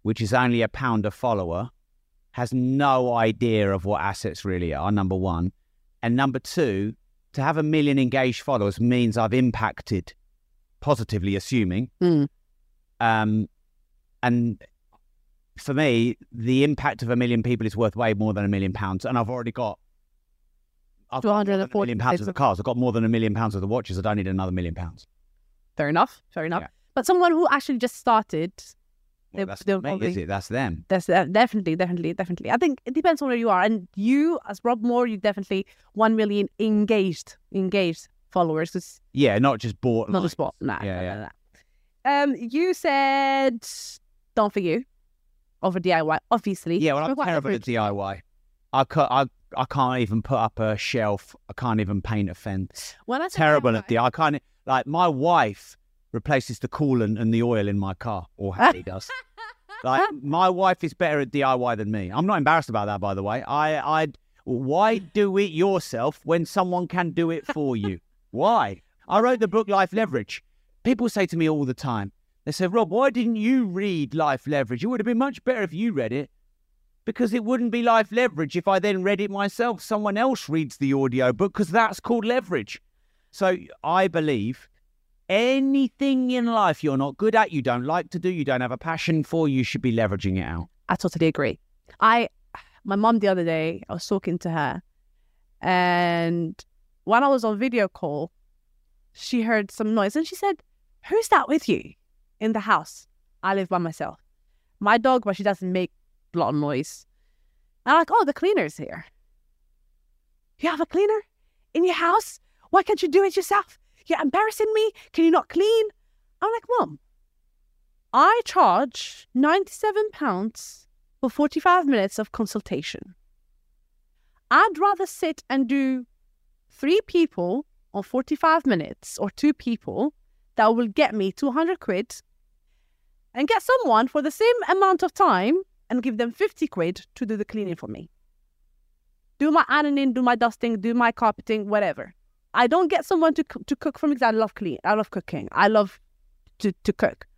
which is only a pound a follower, has no idea of what assets really are, number one. And number two, to have a million engaged followers means I've impacted positively, assuming.
Mm.
Um, and for me, the impact of a million people is worth way more than a million pounds. And I've already got I've got a million pounds of the cars. I've got more than a million pounds of the watches. I don't need another million pounds.
Fair enough. Fair enough.
Yeah.
But someone who actually just started,
Well,
They-
that's not me, is it? That's them.
that's uh, definitely, definitely, definitely. I think it depends on where you are. And you, as Rob Moore, you definitely one million engaged, engaged followers.
Yeah, not just bought.
not a
likes.
spot. Nah,
Yeah,
nah,
yeah.
nah, nah. Um, you said done for you over DIY. Obviously,
Yeah, well, I'm terrible at DIY. I, ca- I, I can't even put up a shelf. I can't even paint a fence.
I say
Terrible at DIY. I can't, like, my wife replaces the coolant and the oil in my car, or [LAUGHS] Hattie does. Like, my wife is better at DIY than me. I'm not embarrassed about that, by the way. I, I, why do it yourself when someone can do it for you? [LAUGHS] Why? I wrote the book Life Leverage. People say to me all the time, they said, Rob, why didn't you read Life Leverage? It would have been much better if you read it. Because it wouldn't be life leverage if I then read it myself. Someone else reads the audio book because that's called leverage. So I believe anything in life you're not good at, you don't like to do, you don't have a passion for, you should be leveraging it out.
I totally agree. I, my mom the other day, I was talking to her, and when I was on video call, she heard some noise, and she said, "Who's that with you in the house?" I live by myself. My dog, but she doesn't make a lot of noise. And I'm like, "Oh, the cleaner's here. You have a cleaner in your house? Why can't you do it yourself? You're embarrassing me. Can you not clean?" I'm like, "Mom, I charge ninety-seven pounds." for 45 minutes of consultation. I'd rather sit and do three people on 45 minutes or two people that will get me 200 quid and get someone for the same amount of time and give them 50 quid to do the cleaning for me. Do my ironing, do my dusting, do my carpeting, whatever. I don't get someone to, to cook for me because I love clean. I love cooking. I love to, to cook.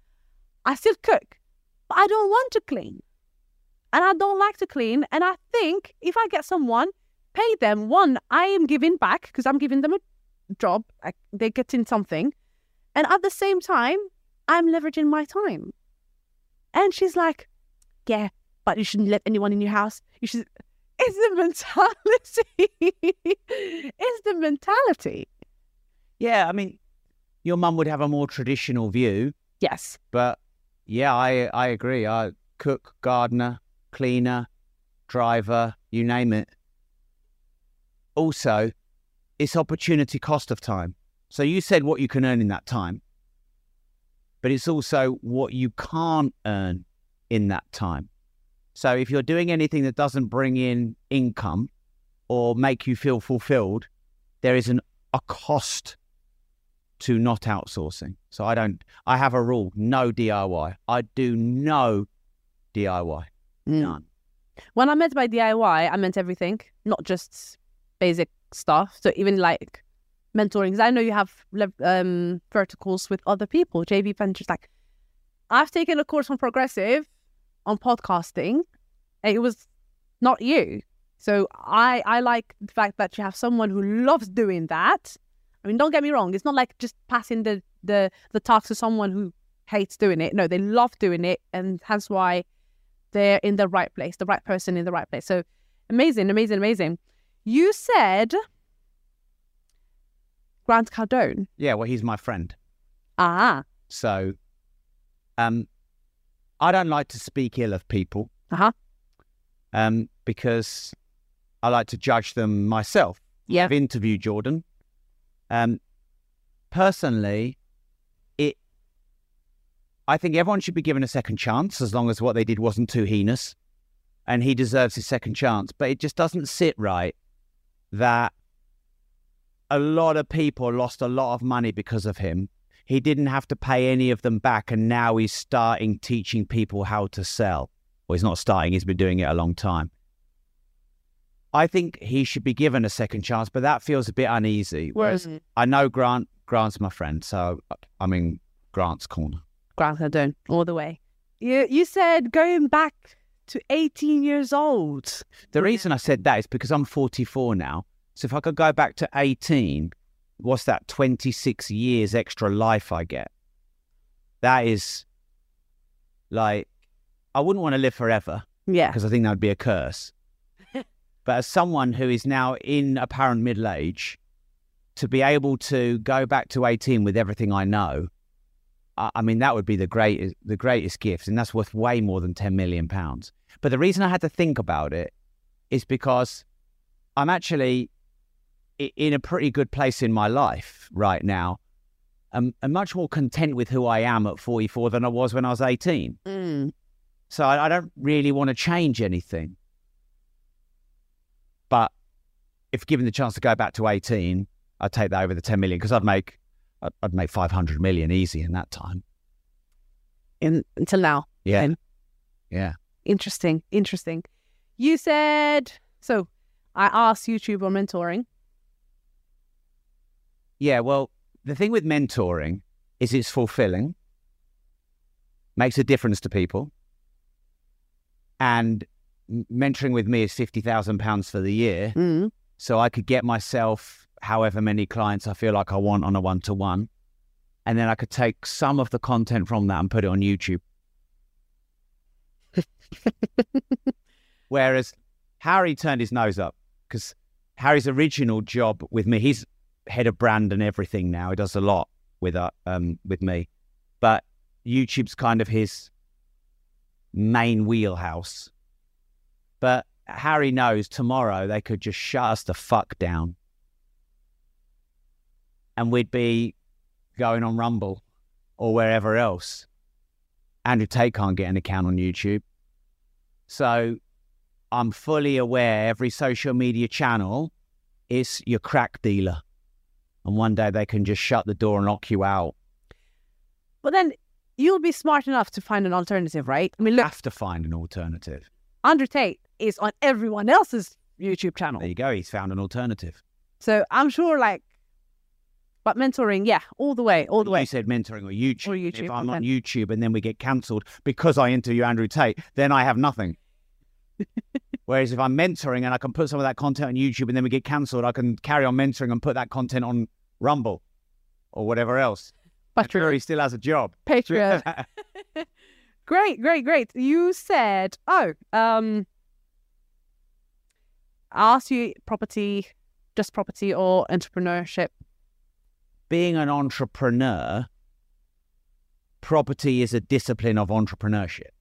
I still cook, but I don't want to clean and I don't like to clean. And I think if I get someone, pay them one, I am giving back because I'm giving them a job. I, they're getting something, and at the same time, I'm leveraging my time. And she's like, "Yeah, but you shouldn't let anyone in your house. You should." [LAUGHS] It's the mentality. it's the mentality.
Yeah, I mean, your mum would have a more traditional view,
Yes.
but yeah, I I agree. I cook, gardener, cleaner, driver, you name it. Also, it's opportunity cost of time. So you said what you can earn in that time, but it's also what you can't earn in that time. So if you're doing anything that doesn't bring in income or make you feel fulfilled, there is an a cost to not outsourcing. So I don't I have a rule, no DIY. I do no DIY. Hmm. None.
When I meant by DIY, I meant everything, not just basic stuff. So even like mentoring, 'cause I know you have um, verticals with other people, JV Ventures. Like I've taken a course from Progressive on podcasting, it was not you. So I I like the fact that you have someone who loves doing that. I mean, don't get me wrong. It's not like just passing the the the task to someone who hates doing it. No, they love doing it, and hence why they're in the right place, the right person in the right place. So amazing, amazing, amazing. You said Grant Cardone.
Yeah, well he's my friend.
Ah,
So um I don't like to speak ill of people.
Uh-huh.
Um, because I like to judge them myself.
yeah.
I've interviewed Jordan. Um, personally, it. I think everyone should be given a second chance as long as what they did wasn't too heinous, and he deserves his second chance. But it just doesn't sit right that a lot of people lost a lot of money because of him. He didn't have to pay any of them back, and now he's starting teaching people how to sell. Well, he's not starting; he's been doing it a long time. I think he should be given a second chance, but that feels a bit uneasy. Whereas mm. I know Grant, Grant's my friend, so I'm in Grant's corner.
Grant Cardone all the way. You you said going back to 18 years old.
The mm. reason I said that is because I'm 44 now. So if I could go back to 18, what's that? 26 years extra life I get. That is like, I wouldn't want to live forever
Yeah.
because I think that would be a curse. [LAUGHS] but as someone who is now in apparent middle age, to be able to go back to 18 with everything I know, I, I mean, that would be the greatest, the greatest gift. And that's worth way more than 10 million pounds. But the reason I had to think about it is because I'm actually in a pretty good place in my life right now. I'm, I'm much more content with who I am at 44 than I was when I was 18.
Mm.
So I, I don't really want to change anything. But if given the chance to go back to 18, I'd take that over the 10 million because I'd make I'd, I'd make 500 million easy in that time.
In, until now.
Yeah.
Okay.
Yeah.
Interesting. Interesting. You said, so I asked YouTube on mentoring.
Yeah. Well, the thing with mentoring is it's fulfilling, makes a difference to people. And mentoring with me is £50,000 for the year.
Mm.
So I could get myself however many clients I feel like I want on a one to one. And then I could take some of the content from that and put it on YouTube. [LAUGHS] Whereas Harry turned his nose up because Harry's original job with me, he's head of brand and everything now. He does a lot with uh, um with me, but YouTube's kind of his main wheelhouse. But Harry knows tomorrow they could just shut us the fuck down, and we'd be going on Rumble or wherever else. Andrew Tate can't get an account on YouTube, so I'm fully aware every social media channel is your crack dealer. And one day they can just shut the door and lock you out.
But then you'll be smart enough to find an alternative, right? I mean,
You
look,
have to find an alternative.
Andrew Tate is on everyone else's YouTube channel.
There you go. He's found an alternative.
So I'm sure, like, but mentoring, yeah, all the way, all the way.
You said mentoring or YouTube.
Or YouTube,
If I'm on. YouTube and then we get cancelled because I interview Andrew Tate, then I have nothing. Whereas if I'm mentoring and I can put some of that content on YouTube and then we get cancelled, I can carry on mentoring and put that content on Rumble or whatever else. Sure he still has a job.
Patreon. [LAUGHS] Great, great, great. You said, oh, um, I asked you property, just property or entrepreneurship.
Being an entrepreneur, property is a discipline of entrepreneurship.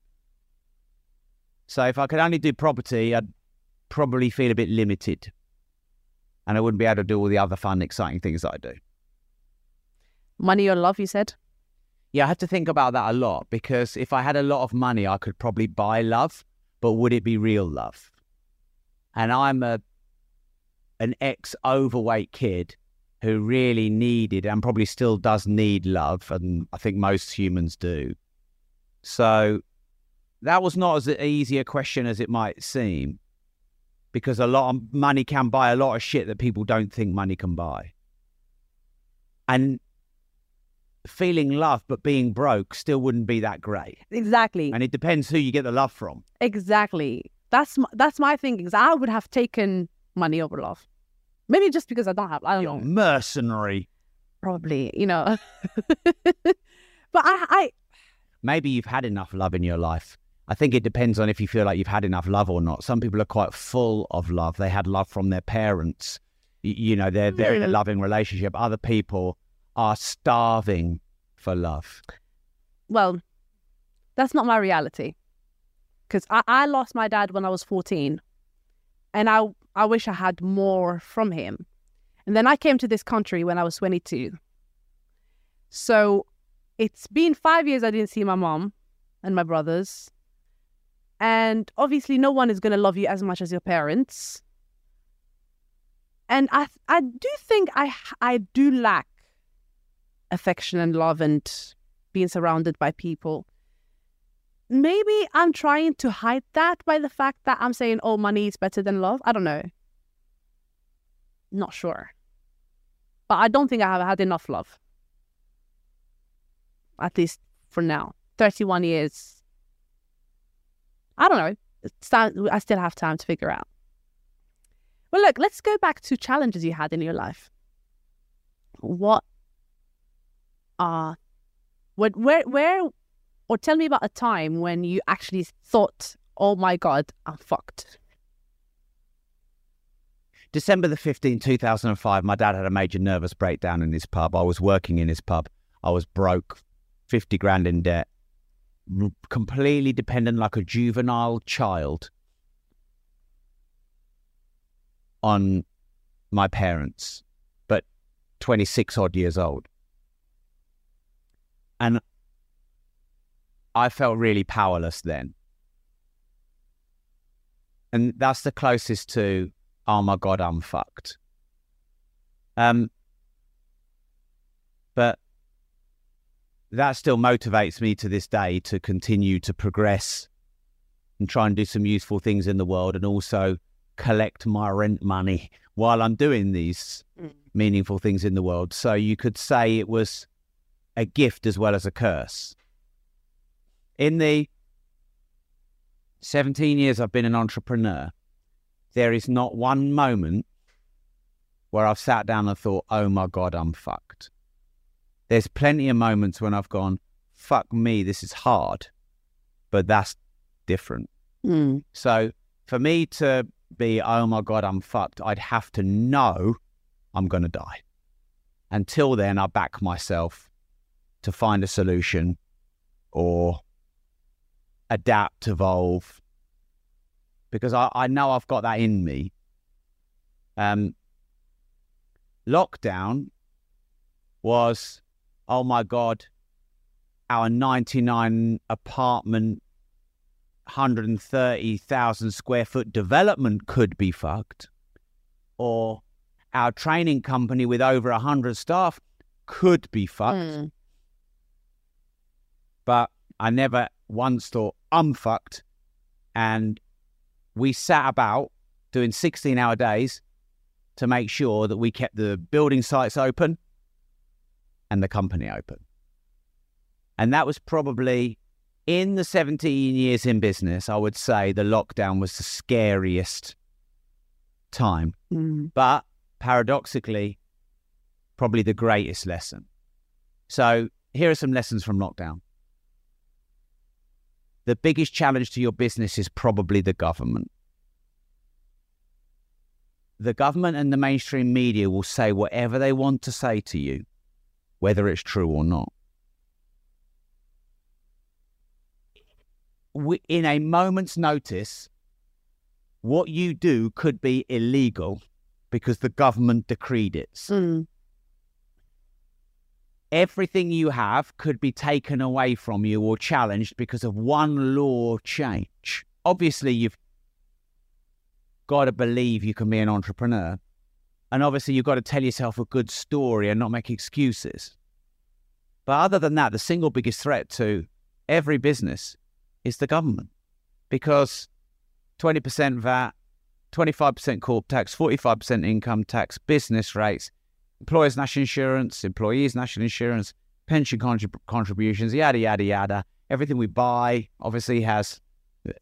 So if I could only do property, I'd probably feel a bit limited. And I wouldn't be able to do all the other fun, exciting things that I do.
Money or love, you said?
Yeah, I had to think about that a lot because if I had a lot of money, I could probably buy love, but would it be real love? And I'm a an ex overweight kid who really needed and probably still does need love, and I think most humans do. So that was not as easy a question as it might seem, because a lot of money can buy a lot of shit that people don't think money can buy. And feeling love but being broke still wouldn't be that great.
Exactly.
And it depends who you get the love from.
Exactly. That's my, that's my thinking. I would have taken money over love. Maybe just because I don't have. I don't
You're
know.
mercenary.
Probably, you know. [LAUGHS] but I, I,
Maybe you've had enough love in your life. I think it depends on if you feel like you've had enough love or not. Some people are quite full of love. They had love from their parents. You know, they're they're in a
Hmm.
loving relationship. Other people are starving for love.
well, that's not my reality. Because I, I lost my dad when I was 14. And I, I wish I had more from him. And then I came to this country when I was 22. So it's been five years I didn't see my mom and my brothers. And obviously, no one is going to love you as much as your parents. And I, I do think I, I do lack affection and love and being surrounded by people. Maybe I'm trying to hide that by the fact that I'm saying, oh, money is better than love. I don't know. Not sure. But I don't think I have had enough love. At least for now. 31 years. I don't know. I still have time to figure out. Well, look, let's go back to challenges you had in your life. What are what where where or tell me about a time when you actually thought, "Oh my god, I'm fucked."
December the 15th, 2005, my dad had a major nervous breakdown in his pub. I was working in his pub. I was broke, 50 grand in debt, completely dependent like a juvenile child on my parents, but 26 odd years old. And I felt really powerless then. And that's the closest to oh my god, I'm fucked. Um, but that still motivates me to this day to continue to progress and try and do some useful things in the world, and also collect my rent money [LAUGHS] while I'm doing these
Mm.
meaningful things in the world. So you could say it was a gift as well as a curse. In the 17 years I've been an entrepreneur, there is not one moment where I've sat down and thought, oh my God, I'm fucked. There's plenty of moments when I've gone, fuck me, this is hard, but that's different.
Mm.
So for me to be, oh my God, I'm fucked, I'd have to know I'm going to die. Until then, I back myself to find a solution or adapt, evolve, because I, I know I've got that in me. Um, lockdown was, oh my God, our 99 apartment, 130,000 square foot development could be fucked. Or our training company with over 100 staff could be fucked.
Mm.
But I never once thought, I'm fucked. And we sat about doing 16 hour days to make sure that we kept the building sites open and the company open. And that was probably in the 17 years in business, I would say the lockdown was the scariest time,
Mm.
but paradoxically, probably the greatest lesson. So here are some lessons from lockdown. The biggest challenge to your business is probably the government. The government and the mainstream media will say whatever they want to say to you, whether it's true or not. In a moment's notice, what you do could be illegal because the government decreed it.
Mm.
Everything you have could be taken away from you or challenged because of one law change. Obviously, you've got to believe you can be an entrepreneur. And obviously, you've got to tell yourself a good story and not make excuses. But other than that, the single biggest threat to every business is the government because 20% VAT, 25% corp tax, 45% income tax, business rates, employers' national insurance, employees' national insurance, pension contrib- contributions, yada, yada, yada. Everything we buy obviously has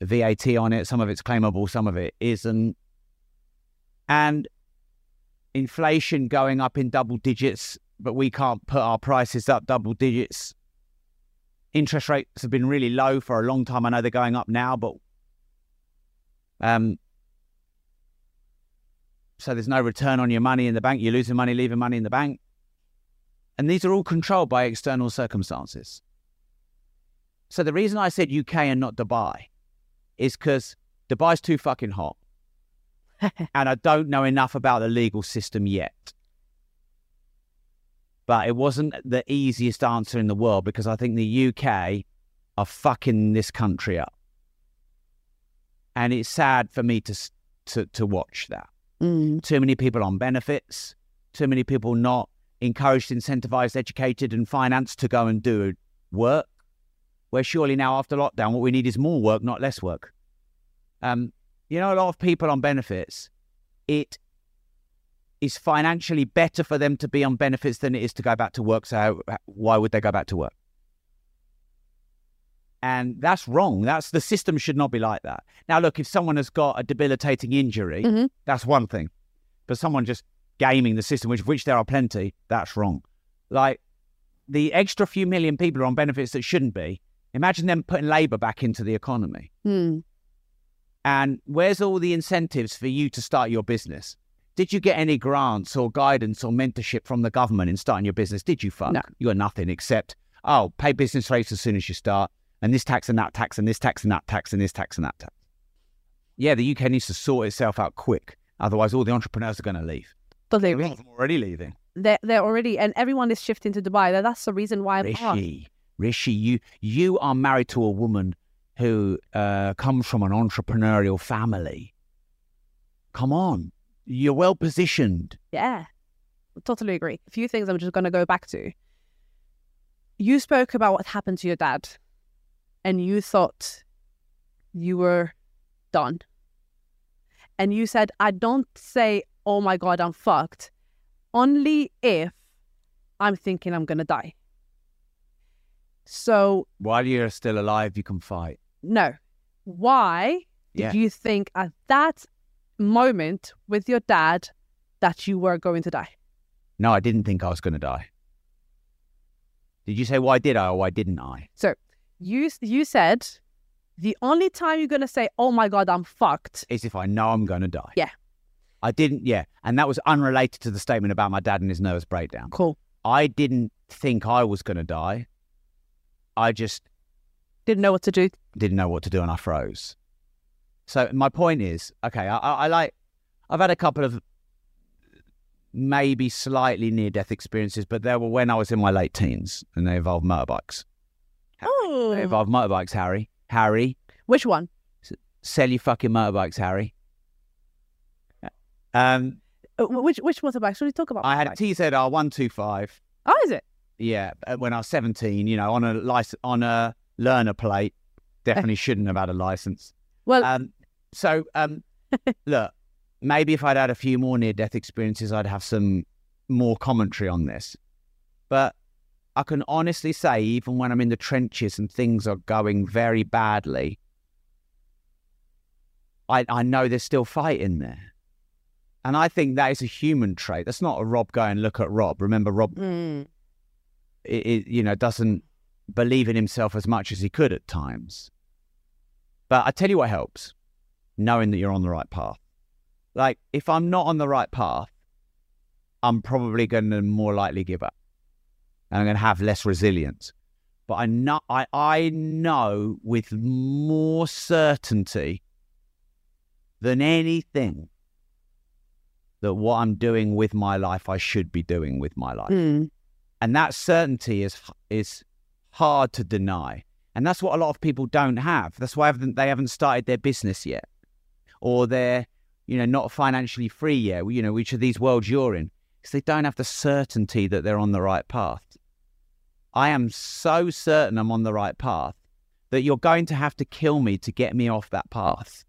VAT on it. Some of it's claimable, some of it isn't. And inflation going up in double digits, but we can't put our prices up double digits. Interest rates have been really low for a long time. I know they're going up now, but um, so there's no return on your money in the bank. You're losing money, leaving money in the bank. And these are all controlled by external circumstances. So the reason I said UK and not Dubai is because Dubai's too fucking hot. [LAUGHS] and I don't know enough about the legal system yet. But it wasn't the easiest answer in the world because I think the UK are fucking this country up. And it's sad for me to, to, to watch that
Mm.
too many people on benefits, too many people not encouraged, incentivized, educated, and financed to go and do work. Where surely now, after lockdown, what we need is more work, not less work. Um, you know, a lot of people on benefits, it is financially better for them to be on benefits than it is to go back to work. So, how- why would they go back to work? And that's wrong. That's the system should not be like that. Now, look, if someone has got a debilitating injury,
Mhm.
that's one thing. But someone just gaming the system, which which there are plenty, that's wrong. Like the extra few million people are on benefits that shouldn't be. Imagine them putting labour back into the economy.
Hmm.
And where's all the incentives for you to start your business? Did you get any grants or guidance or mentorship from the government in starting your business? Did you fuck?
No.
You got nothing except, oh, pay business rates as soon as you start, and this tax and that tax and this tax and that tax and this tax and that tax. Yeah, the UK needs to sort itself out quick. Otherwise, all the entrepreneurs are going to leave.
Totally
A
agree.
lot of them are already leaving.
They're, they're already, and everyone is shifting to Dubai. That's the reason why.
Rishi, Rishi, you you are married to a woman who uh, comes from an entrepreneurial family. Come on, you're well positioned.
Yeah, totally agree. A few things I'm just going to go back to. You spoke about what happened to your dad, and you thought you were done. And you said, I don't say, oh my God, I'm fucked, only if I'm thinking I'm going to die. So,
While you're still alive, you can fight.
No. Why did you think at that moment with your dad that you were going to die?
No, I didn't think I was going to die. Did you say why did I or why didn't I?
So you you said the only time you're gonna say, "Oh my god, I'm fucked."
Is if I know I'm going to die.
Yeah.
I didn't. Yeah, and that was unrelated to the statement about my dad and his nervous breakdown.
Cool.
I didn't think I was going to die. I just
Didn't know what to do.
didn't know what to do and I froze. So my point is, okay, I, I, like, I've had a couple of maybe slightly near death experiences, but they were when I was in my late teens and they involved motorbikes.
Oh,
They involved motorbikes, Harry. Harry,
which one?
sell your fucking motorbikes, Harry. Um,
Uh, which which motorbikes? What are you talking about?
I had a? TZR one two five.
Oh, is it?
Yeah, uh, when I was seventeen, you know, on a license on a learner plate. Definitely [LAUGHS] shouldn't have had a license.
Well,
Um, so, um, [LAUGHS] look, maybe if I'd had a few more near death experiences, I'd have some more commentary on this. But I can honestly say, even when I'm in the trenches and things are going very badly, I, I know there's still fight in there. And I think that is a human trait. That's not a Rob going, look at Rob. Remember, Rob,
mm,
it, it, you know, doesn't believe in himself as much as he could at times. But I tell you what helps knowing that you're on the right path. Like, if I'm not on the right path, I'm probably going to more likely give up and I'm going to have less resilience. But I know, I, I know with more certainty than anything that what I'm doing with my life, I should be doing with my life
mm.
and that certainty is is hard to deny and that's what a lot of people don't have that's why they haven't started their business yet or they're you know not financially free yet you know which of these worlds you're in because they don't have the certainty that they're on the right path i am so certain i'm on the right path that you're going to have to kill me to get me off that path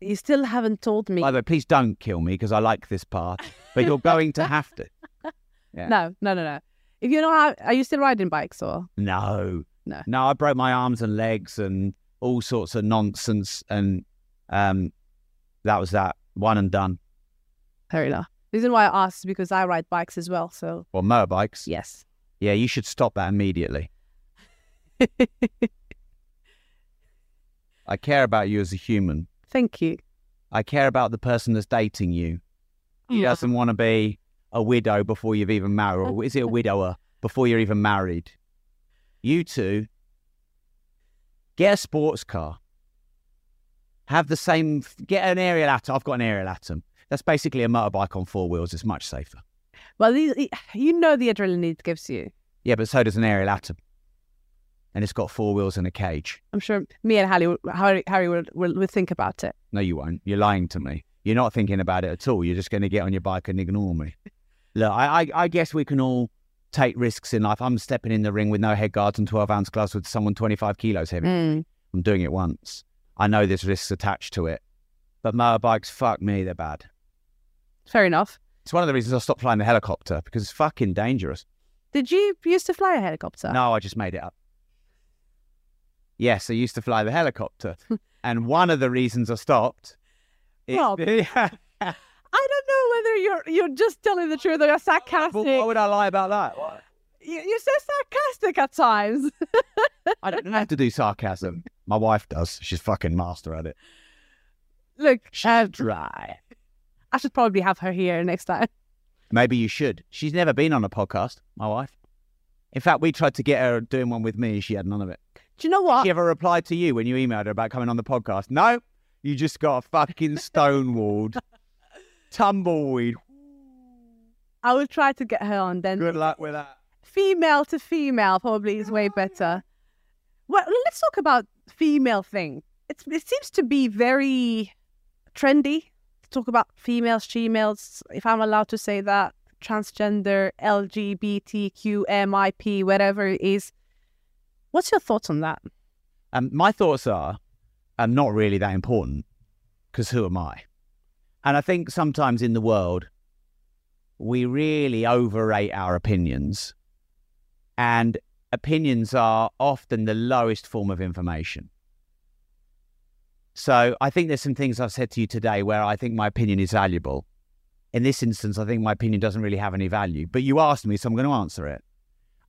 You still haven't told me.
by the way please don't kill me because i like this path but you're going to have to [LAUGHS] yeah.
No, no, no, no. If you know how, are you still riding bikes or?
No.
No.
No, I broke my arms and legs and all sorts of nonsense and um that was that. One and done.
Fair enough. The reason why I asked is because I ride bikes as well. So
Or motorbikes.
yes.
Yeah, you should stop that immediately. [LAUGHS] I care about you as a human.
Thank you.
I care about the person that's dating you. He doesn't want to be a widow before you've even married. Or is it a widower before you're even married? You two get a sports car. Have the same. Get an Ariel Atom. I've got an Ariel Atom. That's basically a motorbike on four wheels. It's much safer.
Well, you know the adrenaline it gives you.
Yeah, but so does an Ariel Atom. And it's got four wheels and a cage.
I'm sure me and Harry, Harry, Harry will, will, will think about it.
No, you won't. You're lying to me. You're not thinking about it at all. You're just going to get on your bike and ignore me. Look, I, I, I guess we can all take risks in life. I'm stepping in the ring with no head guards and 12 ounce gloves with someone 25 kilos heavy.
Mm.
I'm doing it once. I know there's risks attached to it. But motorbikes, fuck me, they're bad.
Fair enough.
It's one of the reasons I stopped flying the helicopter because it's fucking dangerous.
Did you used to fly a helicopter?
No, I just made it up. Yes, I used to fly the helicopter. [LAUGHS] and one of the reasons I stopped.
Rob. [LAUGHS] I don't know whether you're you're just telling the truth or you're sarcastic.
Well, why would I lie about that? What?
you, you're so sarcastic at times. [LAUGHS]
I don't have to do sarcasm. My wife does. She's fucking master at it.
Look,
She's um, dry.
I should probably have her here next time.
Maybe you should. She's never been on a podcast, my wife. In fact, we tried to get her doing one with me. She had none of it.
Do you know what?
She ever replied to you when you emailed her about coming on the podcast? No, you just got fucking [LAUGHS] stonewalled, tumbleweed.
I will try to get her on then.
Good luck with that.
Female to female probably is way better. Well, let's talk about female thing. It's, it seems to be very trendy to talk about females, females, if I'm allowed to say that, transgender, LGBTQMIP, whatever it is. What's your thoughts on that?
Um, my thoughts are, um, not really that important, because who am I? And I think sometimes in the world, we really overrate our opinions, and opinions are often the lowest form of information. So I think there's some things I've said to you today where I think my opinion is valuable. In this instance, I think my opinion doesn't really have any value, but you asked me, so I'm going to answer it.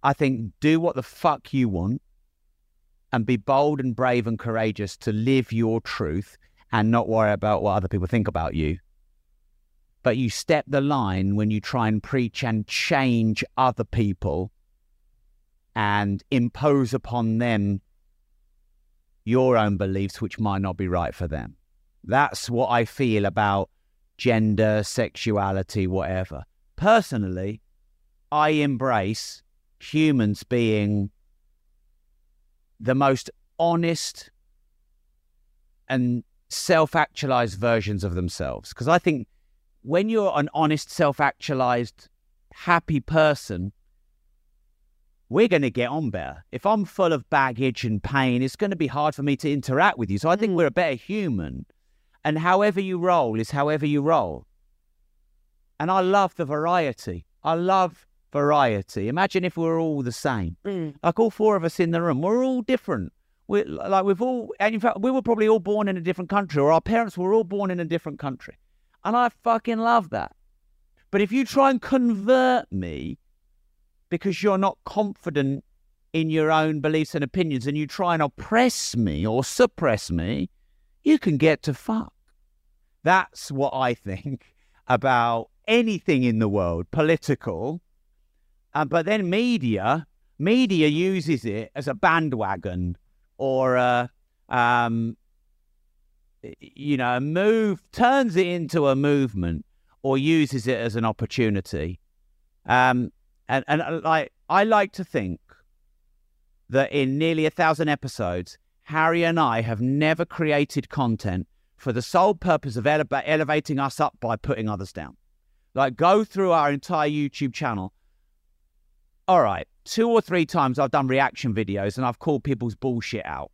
I think do what the fuck you want and be bold and brave and courageous to live your truth and not worry about what other people think about you. But you step the line when you try and preach and change other people and impose upon them your own beliefs, which might not be right for them. That's what I feel about gender, sexuality, whatever. Personally, I embrace humans being the most honest and self actualized versions of themselves. Because I think when you're an honest, self actualized, happy person, we're going to get on better. If I'm full of baggage and pain, it's going to be hard for me to interact with you. So I think
Mm.
we're a better human. And however you roll is however you roll. And I love the variety. I love variety. Imagine if we're all the same like all four of us in the room, we're all different. We're like we've all, and in fact, we were probably all born in a different country, or our parents were all born in a different country, and I fucking love that. But if you try and convert me because you're not confident in your own beliefs and opinions, and you try and oppress me or suppress me, you can get to fuck. That's what I think about anything in the world, political. Uh, but then media, media uses it as a bandwagon or a, um, you know, a move, turns it into a movement or uses it as an opportunity. Um, and, and uh, like, I like to think that in nearly a thousand episodes, Harry and I have never created content for the sole purpose of eleva- elevating us up by putting others down. Like, go through our entire YouTube channel all right, two or three times I've done reaction videos and I've called people's bullshit out.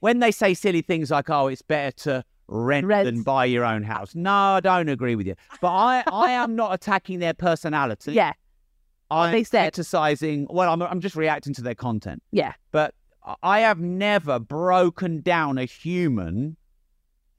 When they say silly things like, oh, it's better to rent, than buy your own house. No, I don't agree with you. But I, I am not attacking their personality.
Yeah,
I'm
they said.
criticizing, well, I'm, I'm just reacting to their content.
yeah.
But I have never broken down a human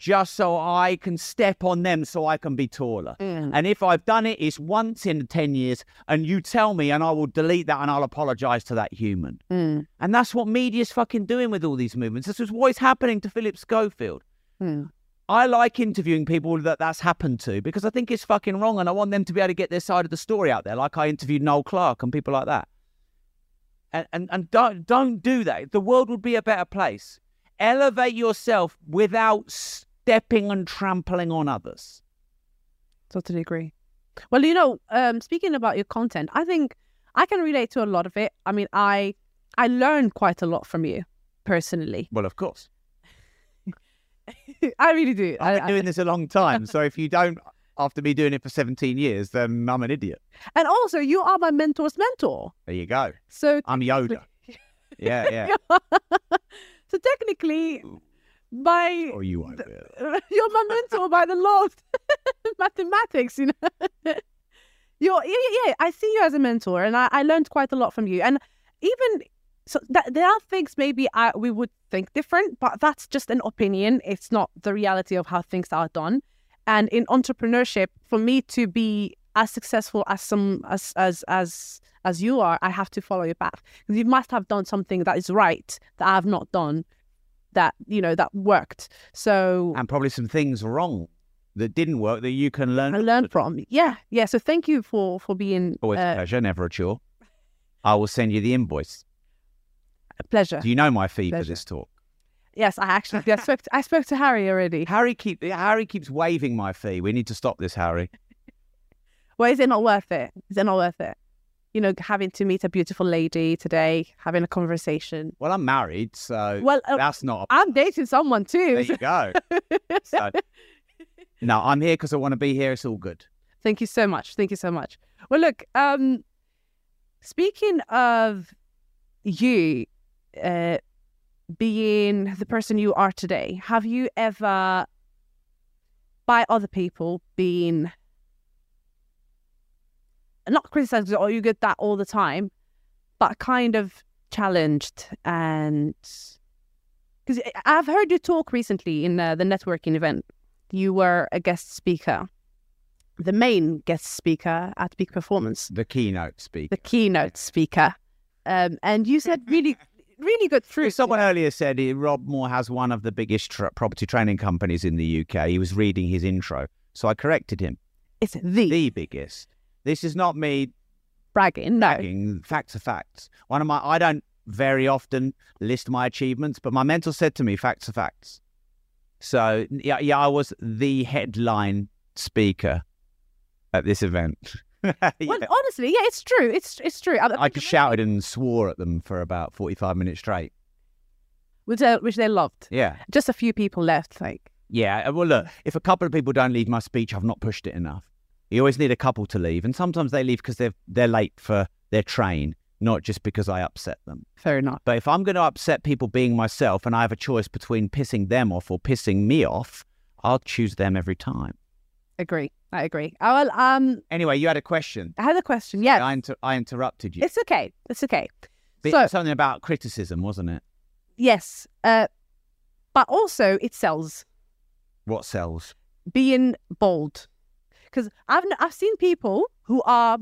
just so I can step on them so I can be taller. And if I've done it, it's once in 10 years, and you tell me, and I will delete that and I'll apologize to that human.
Mm.
And that's what media's fucking doing with all these movements. This is what is happening to Philip Schofield.
Mm.
I like interviewing people that that's happened to because I think it's fucking wrong and I want them to be able to get their side of the story out there. Like I interviewed Noel Clarke and people like that. And, and, and don't, don't do that. The world would be a better place. Elevate yourself without stepping and trampling on others.
Totally agree. Well, you know, um, speaking about your content, I think I can relate to a lot of it. I mean, I I learned quite a lot from you personally.
Well, of course. [LAUGHS]
I really do.
I've been
I- I-
doing this a long time. So [LAUGHS] if you don't, after me doing it for 17 years, then I'm an idiot.
and also, you are my mentor's mentor.
There you go.
So,
I'm Yoda. [LAUGHS] Yeah, yeah.
so technically, my
Or oh, you won't be. [LAUGHS]
you're my mentor by the law of [LAUGHS] mathematics. You know, [LAUGHS] you're yeah, yeah, yeah. I see you as a mentor, and I, I learned quite a lot from you. And even so that, there are things maybe I, we would think different, but that's just an opinion. It's not the reality of how things are done. And in entrepreneurship, for me to be as successful as some as as as as you are, I have to follow your path. Because you must have done something that is right that I have not done that you know that worked. So
and probably some things wrong that didn't work that you can learn.
I learned from. Yeah, yeah. So thank you for for being
Always a
uh,
pleasure, never a chore. I will send you the invoice.
a pleasure.
Do you know my fee
Pleasure.
for this talk?
Yes, I actually I spoke to, I spoke to Harry already. [LAUGHS]
Harry keep Harry keeps waiving my fee. We need to stop this, Harry.
Well, is it not worth it? Is it not worth it? You know, having to meet a beautiful lady today, having a conversation.
Well, I'm married, so
Well, uh,
that's not. A,
I'm dating someone too.
there you go. So, [LAUGHS] no, I'm here because I want to be here. It's all good.
Thank you so much. Thank you so much. Well, look, um, speaking of you uh, being the person you are today, have you ever, by other people, been not criticized or you get that all the time, but kind of challenged and because I've heard you talk recently in uh, the networking event. You were a guest speaker the main guest speaker at Peak Performance,
The keynote speaker.
the keynote speaker. Um, and you said really, [LAUGHS] really good truth.
Someone earlier said eh, Rob Moore has one of the biggest tra- property training companies in the UK. He was reading his intro, so I corrected him.
It's the,
The biggest. This is not me
bragging. No.
bragging. Facts are facts. One of my I don't very often list my achievements, but my mentor said to me, "Facts are facts." So yeah, yeah, I was the headline speaker at this event. [LAUGHS] Yeah.
Well, honestly, yeah, it's true. It's it's true. I,
I just shouted and swore at them for about forty-five minutes straight.
which, uh, which they loved.
Yeah,
Just a few people left. Like,
yeah. uh, Well, look, if a couple of people don't leave my speech, I've not pushed it enough. You always need a couple to leave, and sometimes they leave because they're they're late for their train, not just because I upset them.
fair enough.
But if I'm going to upset people being myself and I have a choice between pissing them off or pissing me off, I'll choose them every time.
Agree. I agree. Oh, well, um,
Anyway, you had a question.
I had a question. Yeah.
I, inter- I interrupted you.
it's okay. It's okay.
Bit-
so-
something about criticism, wasn't it?
Yes, uh, but also it sells.
What sells?
being bold because I've I've seen people who are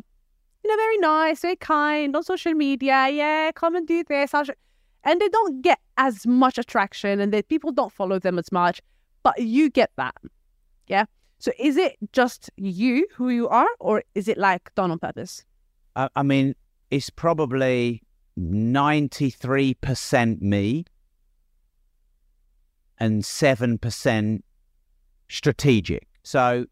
you know very nice, very kind on social media. Yeah, come and do this, I'll show-" and they don't get as much attraction, and that people don't follow them as much. But you get that, yeah. So is it just you who you are, or is it like done on purpose?
I, I mean, it's probably 93% me and 7% strategic. So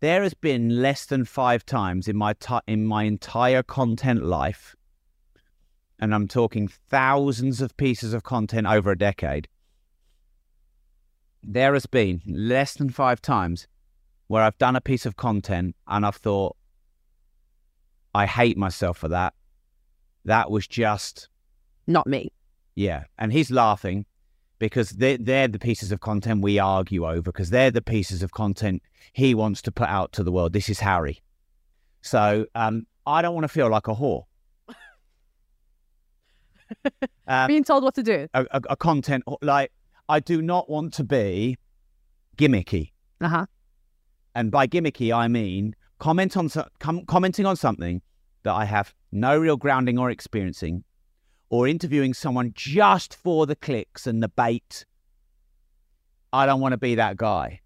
there has been less than five times in my ti in my entire content life, and I'm talking thousands of pieces of content over a decade. There has been less than five times where I've done a piece of content and I've thought, I hate myself for that. That was just
Not me.
yeah, and he's laughing because they're, they're the pieces of content we argue over because they're the pieces of content he wants to put out to the world. This is Harry. So um, I don't want to feel like a whore. Um, [LAUGHS]
Being told what to do.
a, a, a content like I do not want to be gimmicky,
Uh huh.
and by gimmicky I mean comment on so- com- commenting on something that I have no real grounding or experiencing, or interviewing someone just for the clicks and the bait. I don't want to be that guy.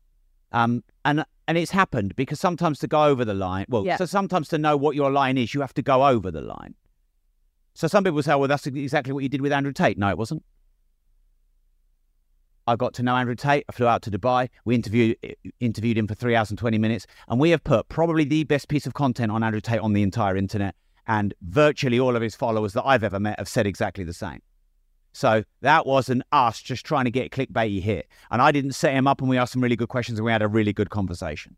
Um, and and it's happened because sometimes to go over the line, well,
Yeah.
so sometimes to know what your line is, you have to go over the line. So some people say, well, that's exactly what you did with Andrew Tate. No, it wasn't. I got to know Andrew Tate. I flew out to Dubai. We interviewed interviewed him for three hours and twenty minutes, and we have put probably the best piece of content on Andrew Tate on the entire internet. And virtually all of his followers that I've ever met have said exactly the same. So that wasn't us just trying to get clickbaity hit. And I didn't set him up, and we asked some really good questions, and we had a really good conversation.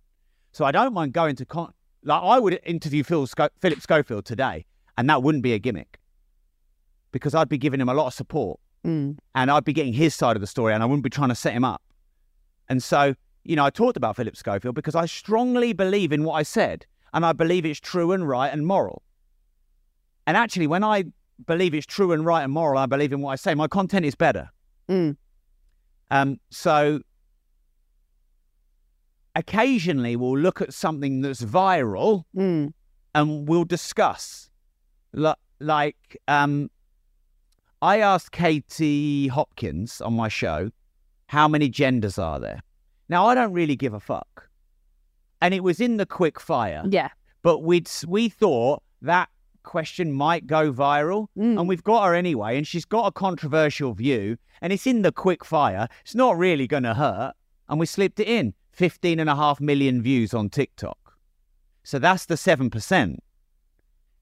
So I don't mind going to con- like I would interview Phil Sco- Philip Schofield today, and that wouldn't be a gimmick because I'd be giving him a lot of support
Mm.
and I'd be getting his side of the story and I wouldn't be trying to set him up. And so, you know, I talked about Philip Schofield because I strongly believe in what I said and I believe it's true and right and moral. And actually, when I believe it's true and right and moral. I believe in what I say. My content is better.
Mm.
Um, so occasionally we'll look at something that's viral
Mm.
and we'll discuss. Li- Like, um, I asked Katie Hopkins on my show, how many genders are there? Now, I don't really give a fuck. And it was in the quick fire,
Yeah.
but we'd, we thought that question might go viral.
Mm.
And we've got her anyway, and she's got a controversial view, and it's in the quick fire. It's not really going to hurt. And we slipped it in 15 and a half million views on TikTok. So that's the 7%.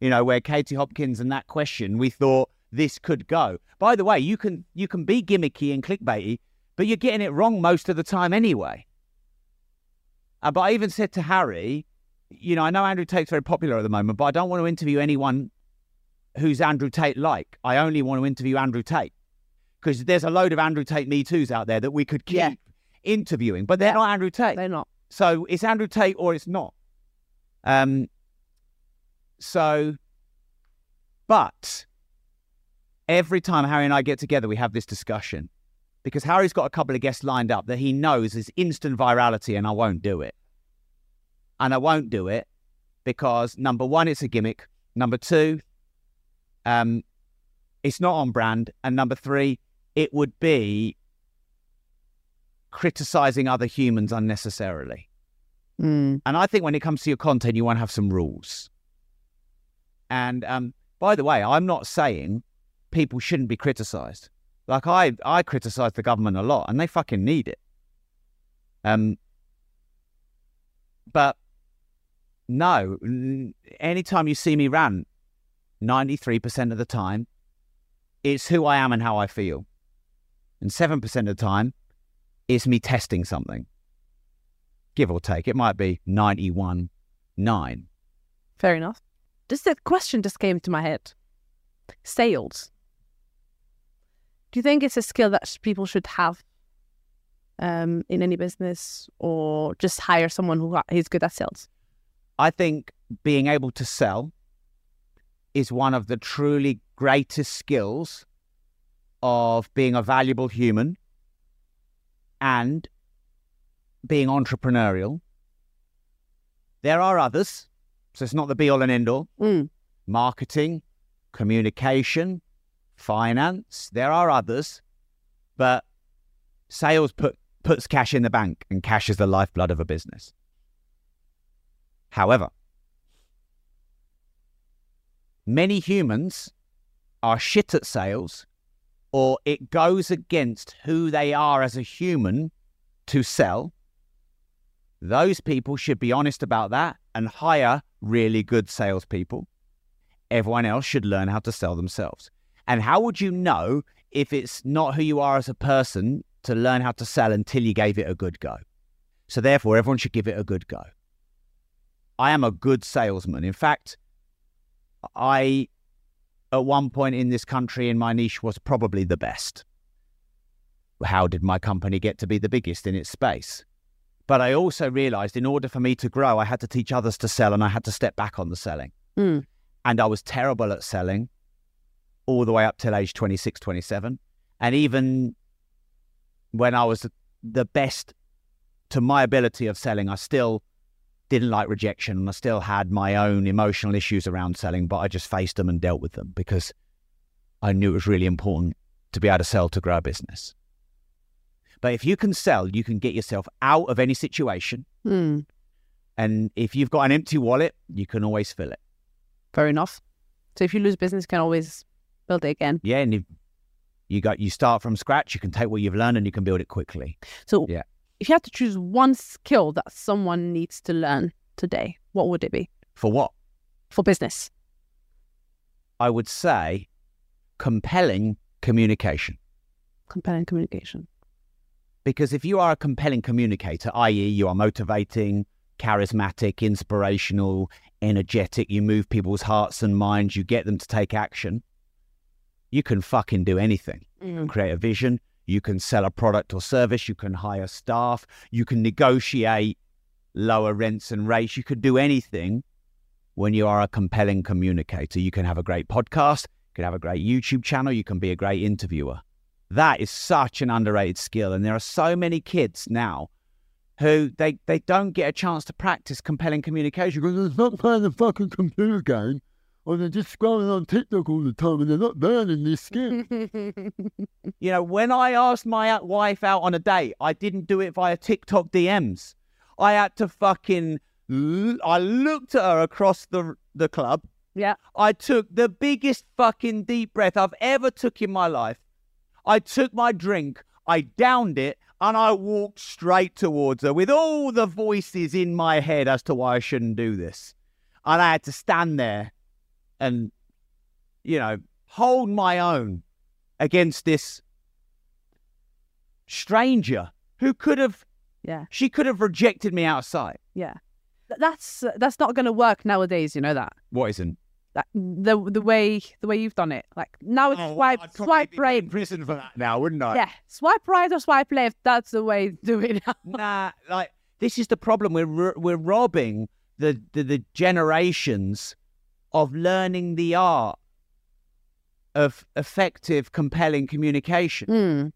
You know, where Katie Hopkins and that question, we thought this could go. By the way, you can you can be gimmicky and clickbaity, but you're getting it wrong most of the time anyway. Uh, but I even said to Harry, you know, I know Andrew Tate's very popular at the moment, but I don't want to interview anyone who's Andrew Tate like. I only want to interview Andrew Tate because there's a load of Andrew Tate Me Too's out there that we could keep
Yeah.
interviewing, but they're not Andrew Tate.
They're not.
So it's Andrew Tate or it's not. Um. So, but every time Harry and I get together, we have this discussion because Harry's got a couple of guests lined up that he knows is instant virality, and I won't do it. And I won't do it because number one, it's a gimmick. Number two, um, it's not on brand, and number three, it would be criticizing other humans unnecessarily.
Mm.
And I think when it comes to your content, you want to have some rules. And um, by the way, I'm not saying people shouldn't be criticized. Like I, I criticize the government a lot, and they fucking need it. Um, but no, anytime you see me rant, ninety-three percent of the time, it's who I am and how I feel, and seven percent of the time, it's me testing something give or take. It might be 91, 9.
Fair enough. Just a question just came to my head. Sales. Do you think it's a skill that people should have um, in any business, or just hire someone who is good at sales?
I think being able to sell is one of the truly greatest skills of being a valuable human and being entrepreneurial. There are others, so it's not the be all and end all.
Mm.
marketing, communication, finance. There are others, but sales put, puts cash in the bank, and cash is the lifeblood of a business. However, many humans are shit at sales, or it goes against who they are as a human to sell. Those people should be honest about that and hire really good salespeople everyone else should learn how to sell themselves. And how would you know if it's not who you are as a person to learn how to sell until you gave it a good go? So, therefore, everyone should give it a good go. I am a good salesman. In fact, I, at one point in this country in my niche, was probably the best. How did my company get to be the biggest in its space? But I also realized in order for me to grow, I had to teach others to sell and I had to step back on the selling
Mm.
and I was terrible at selling all the way up till age 26, 27. And even when I was the best to my ability of selling, I still didn't like rejection and I still had my own emotional issues around selling, but I just faced them and dealt with them because I knew it was really important to be able to sell to grow a business. But if you can sell, you can get yourself out of any situation.
Mm.
And if you've got an empty wallet, you can always fill it.
Fair enough. So if you lose business, you can always build it again.
Yeah, and you got you start from scratch, you can take what you've learned and you can build it quickly.
So
Yeah.
If you had to choose one skill that someone needs to learn today, what would it be
For what?
for business?
I would say compelling communication.
Compelling communication.
Because if you are a compelling communicator, i.e., you are motivating, charismatic, inspirational, energetic, you move people's hearts and minds, you get them to take action, you can fucking do anything.
Mm.
create a vision. You can sell a product or service. You can hire staff. You can negotiate lower rents and rates. You could do anything when you are a compelling communicator. You can have a great podcast. You can have a great YouTube channel. You can be a great interviewer. That is such an underrated skill. And there are so many kids now who they, they don't get a chance to practice compelling communication because it's not playing a fucking computer game or they're just scrolling on TikTok all the time and they're not learning this [LAUGHS] skill. you know, when I asked my wife out on a date, I didn't do it via TikTok DMs. I had to fucking, I looked at her across the the club.
yeah.
I took the biggest fucking deep breath I've ever took in my life. I took my drink, I downed it, and I walked straight towards her with all the voices in my head as to why I shouldn't do this. And I had to stand there and, you know, hold my own against this stranger who could have,
Yeah.
she could have rejected me outside.
Yeah. That's that's not going to work nowadays. You know that.
What isn't?
That the the way the way you've done it. Like now it's oh, swipe swipe right.
prison for that now, wouldn't I?
Yeah, swipe right or swipe left. That's the way to do it. now. [LAUGHS]
nah, like this is the problem. We're we're robbing the, the the generations of learning the art of effective, compelling communication.
Mm.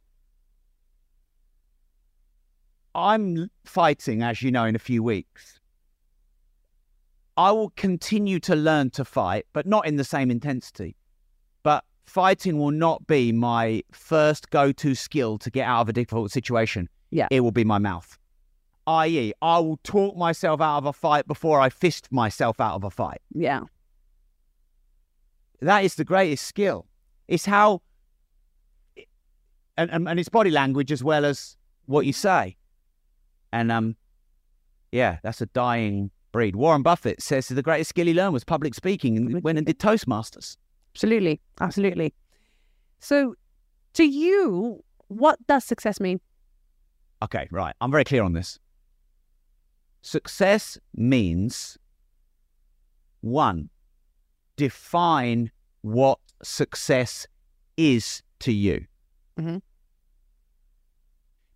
I'm fighting, as you know, in a few weeks. I will continue to learn to fight, but not in the same intensity. But fighting will not be my first go to skill to get out of a difficult situation.
Yeah.
It will be my mouth. I.e., I will talk myself out of a fight before I fist myself out of a fight.
Yeah.
That is the greatest skill. It's how, and, and, and it's body language as well as what you say. And um, yeah, that's a dying breed. Warren Buffett says the greatest skill he learned was public speaking and went and did Toastmasters.
Absolutely. Absolutely. So, to you, what does success mean?
Okay, right. I'm very clear on this. Success means one, define what success is to you.
Mhm.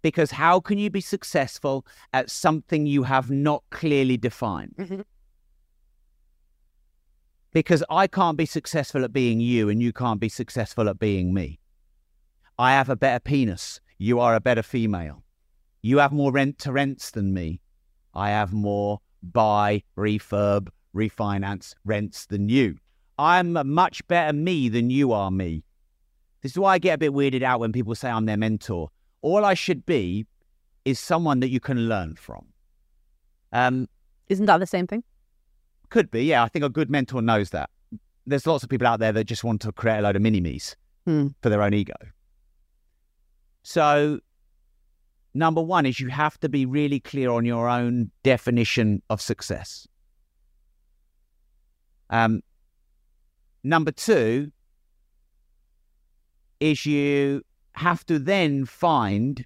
Because how can you be successful at something you have not clearly defined?
Mhm.
Because I can't be successful at being you and you can't be successful at being me. I have a better penis. You are a better female. You have more rent to rents than me. I have more buy, refurb, refinance rents than you. I'm a much better me than you are me. This is why I get a bit weirded out when people say I'm their mentor. All I should be is someone that you can learn from. Um,
Isn't that the same thing?
could be, yeah. I think a good mentor knows that. There's lots of people out there that just want to create a load of mini me's
Hmm.
for their own ego. So, number one is you have to be really clear on your own definition of success. Um, number two is you have to then find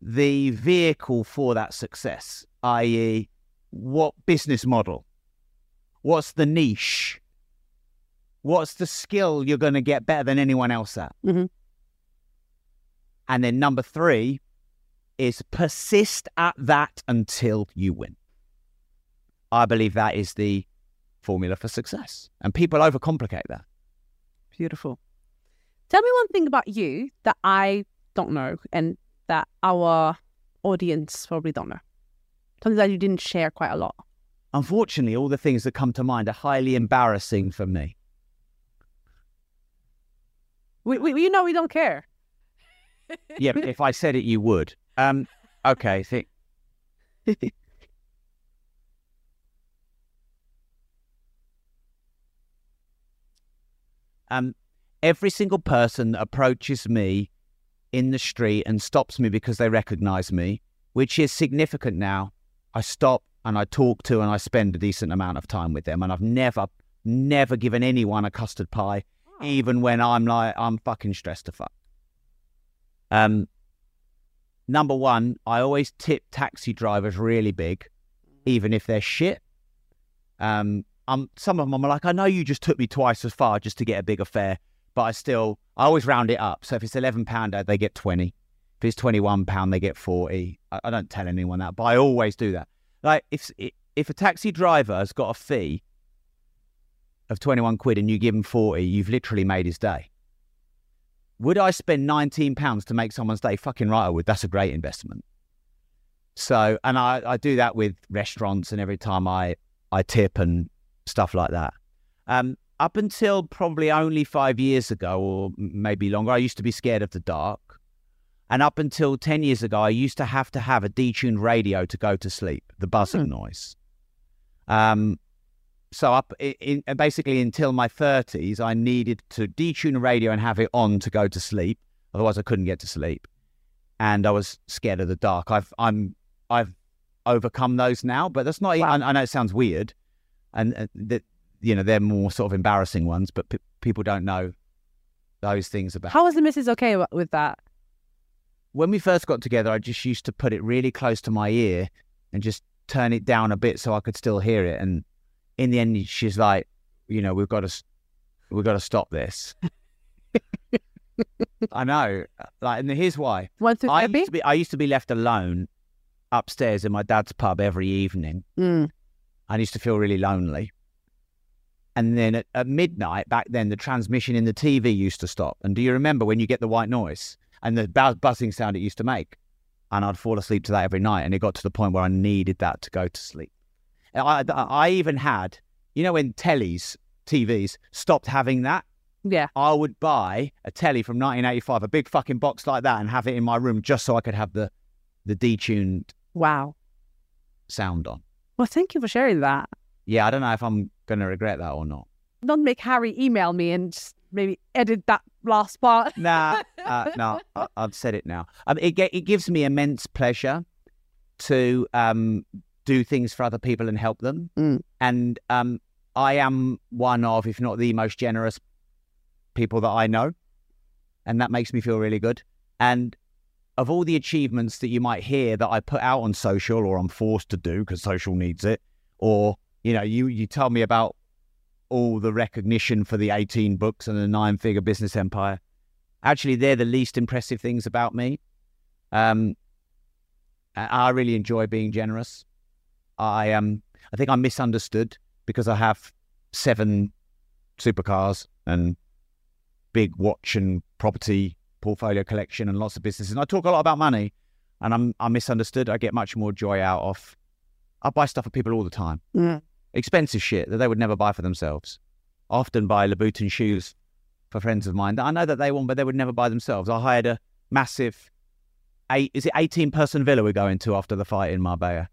the vehicle for that success, i.e., what business model? What's the niche? What's the skill you're going to get better than anyone else at?
Mhm.
And then number three is persist at that until you win. I believe that is the formula for success. And people overcomplicate that.
Beautiful. Tell me one thing about you that I don't know and that our audience probably don't know. Something that you didn't share quite a lot.
Unfortunately, all the things that come to mind are highly embarrassing for me.
We, we, you know, we don't care.
Yeah, but if I said it, you would. Um, okay, think. [LAUGHS] um, every single person that approaches me in the street and stops me because they recognize me, which is significant now, I stop and I talk to and I spend a decent amount of time with them. And I've never, never given anyone a custard pie, even when I'm like, I'm fucking stressed to fuck. Um, number one, I always tip taxi drivers really big, even if they're shit. Um, some of them are like, I know you just took me twice as far just to get a bigger fare, but I still, I always round it up. So if it's eleven pounder, uh, they get twenty. If it's twenty one pound, they get forty. I, I don't tell anyone that, but I always do that. Like if if a taxi driver has got a fee of 21 quid and you give him 40, you've literally made his day. Would I spend 19 pounds to make someone's day? Fucking right, I would. That's a great investment. So, and I, I do that with restaurants and every time I, I tip and stuff like that. Um, up until probably only five years ago, or maybe longer, I used to be scared of the dark. And up until 10 years ago, I used to have to have a detuned radio to go to sleep, the buzzing
Hmm.
noise. Um, so up in, in basically until my 30s, I needed to detune the radio and have it on to go to sleep. Otherwise, I couldn't get to sleep. And I was scared of the dark. I've I'm I've overcome those now, but that's not.
Wow.
I, I know it sounds weird, and uh, that you know they're more sort of embarrassing ones, but p- people don't know those things about.
How was the missus okay wi- with that?
when we first got together, I just used to put it really close to my ear and just turn it down a bit so I could still hear it. And in the end, she's like, you know, we've got to, we've got to stop this. I know, like, and here's why.
Through
I used to be, I used to be left alone upstairs in my dad's pub every evening.
Mm.
I used to feel really lonely. And then at, at midnight, back then, the transmission in the TV used to stop. And do you remember when you get the white noise and the buzz- buzzing sound it used to make? And I'd fall asleep to that every night. And it got to the point where I needed that to go to sleep. I I even had, you know, when tellies, TVs stopped having that,
Yeah.
I would buy a telly from 1985, a big fucking box like that, and have it in my room just so I could have the, the detuned
Wow.
sound on.
Well, thank you for sharing that.
Yeah, I don't know if I'm going to regret that or not.
Don't make Harry email me and maybe edit that last part.
Nah, uh, [LAUGHS] no, I, I've said it now. Um, it it gives me immense pleasure to um, do things for other people and help them,
Mm.
and um, I am one of, if not the most generous people that I know, and that makes me feel really good. And of all the achievements that you might hear that I put out on social, or I'm forced to do because social needs it, or you know, you you tell me about all the recognition for the 18 books and the nine figure business empire. Actually, they're the least impressive things about me. Um, I really enjoy being generous. I um, I think I'm misunderstood because I have seven supercars and big watch and property portfolio collection and lots of businesses. And I talk a lot about money, and I'm I'm misunderstood. I get much more joy out of. I buy stuff for people all the time
Mm.
expensive shit that they would never buy for themselves. Often buy Louboutin shoes for friends of mine that I know that they want, but they would never buy themselves. I hired a massive eight, is it 18 person villa we're going to after the fight in Marbella?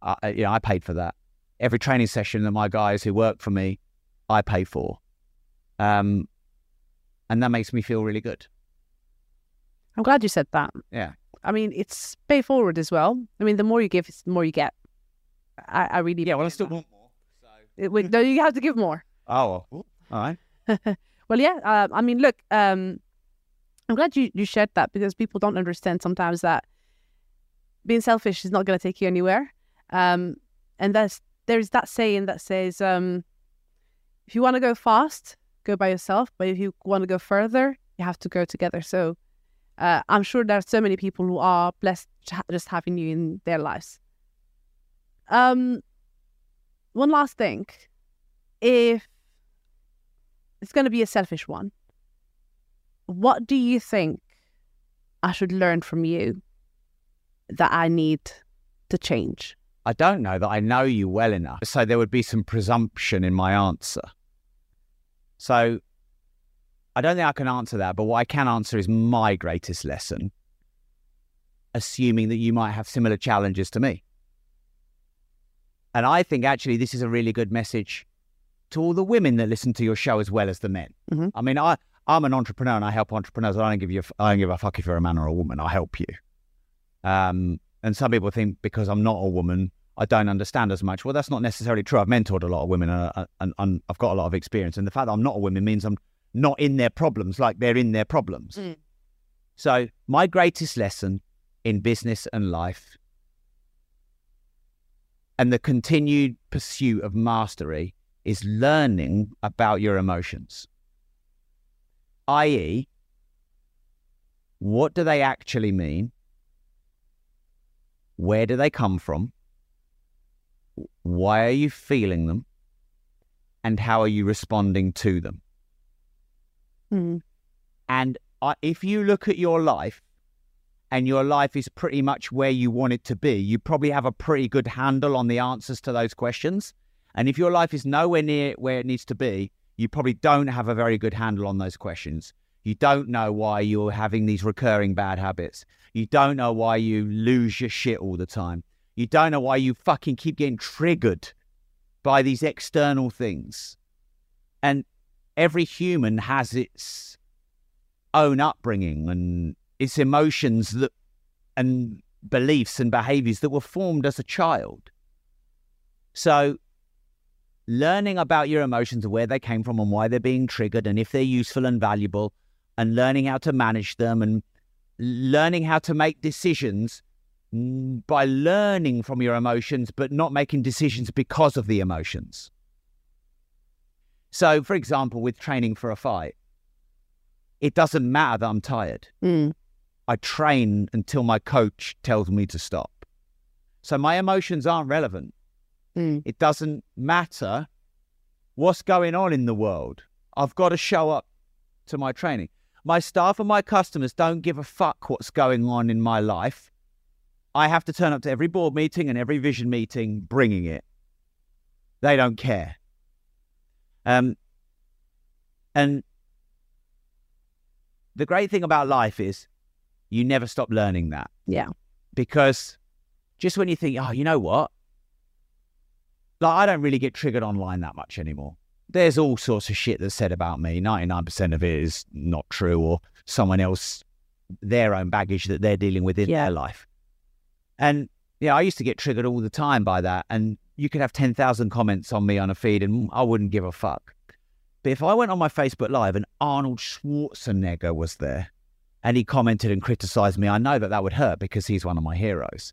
I, I- you know, I paid for that. Every training session that my guys who work for me, I pay for. Um, and that makes me feel really good.
I'm glad you said that.
Yeah.
I mean, it's pay forward as well. I mean, the more you give, the more you get. I, I really.
Yeah, well, I still
that.
want more. So.
It- wait, no, you have to give more. [LAUGHS]
Oh, well, all right. [LAUGHS]
Well, yeah. Uh, I mean, look. Um, I'm glad you you shared that because people don't understand sometimes that being selfish is not going to take you anywhere. Um, and that's there's that saying that says, um, if you want to go fast, go by yourself. But if you want to go further, you have to go together. So uh, I'm sure there are so many people who are blessed just having you in their lives. Um, one last thing, if it's going to be a selfish one, what do you think I should learn from you that I need to change?
I don't know that I know you well enough. So there would be some presumption in my answer. So I don't think I can answer that, but what I can answer is my greatest lesson, assuming that you might have similar challenges to me. And I think actually this is a really good message to all the women that listen to your show as well as the men.
Mhm.
I mean, I, I'm an entrepreneur and I help entrepreneurs. I don't give you, a I don't give a fuck if you're a man or a woman. I help you. Um, and some people think because I'm not a woman, I don't understand as much. Well, that's not necessarily true. I've mentored a lot of women uh, and, and I've got a lot of experience. And the fact that I'm not a woman means I'm not in their problems like they're in their problems.
Mm.
So, my greatest lesson in business and life and the continued pursuit of mastery is learning about your emotions, i.e., what do they actually mean? Where do they come from? Why are you feeling them? and how are you responding to them?
Mm.
And I, if you look at your life and your life is pretty much where you want it to be, you probably have a pretty good handle on the answers to those questions. And if your life is nowhere near where it needs to be, you probably don't have a very good handle on those questions. You don't know why you're having these recurring bad habits. You don't know why you lose your shit all the time. You don't know why you fucking keep getting triggered by these external things. And every human has its own upbringing and its emotions that and beliefs and behaviors that were formed as a child. So learning about your emotions and where they came from and why they're being triggered and if they're useful and valuable and learning how to manage them and learning how to make decisions mm, by learning from your emotions but not making decisions because of the emotions. So, for example, with training for a fight, it doesn't matter that I'm tired.
Mm.
I train until my coach tells me to stop. So my emotions aren't relevant.
Mm.
It doesn't matter what's going on in the world. I've got to show up to my training. My staff and my customers don't give a fuck what's going on in my life. I have to turn up to every board meeting and every vision meeting bringing it. They don't care. Um, and the great thing about life is you never stop learning that
Yeah.
because just when you think, oh, you know what? Like, I don't really get triggered online that much anymore. There's all sorts of shit that's said about me. 99% of it is not true or someone else, their own baggage that they're dealing with in
Yeah.
their life. And yeah, I used to get triggered all the time by that. And you could have 10,000 comments on me on a feed and I wouldn't give a fuck. But if I went on my Facebook Live and Arnold Schwarzenegger was there and he commented and criticized me, I know that that would hurt because he's one of my heroes.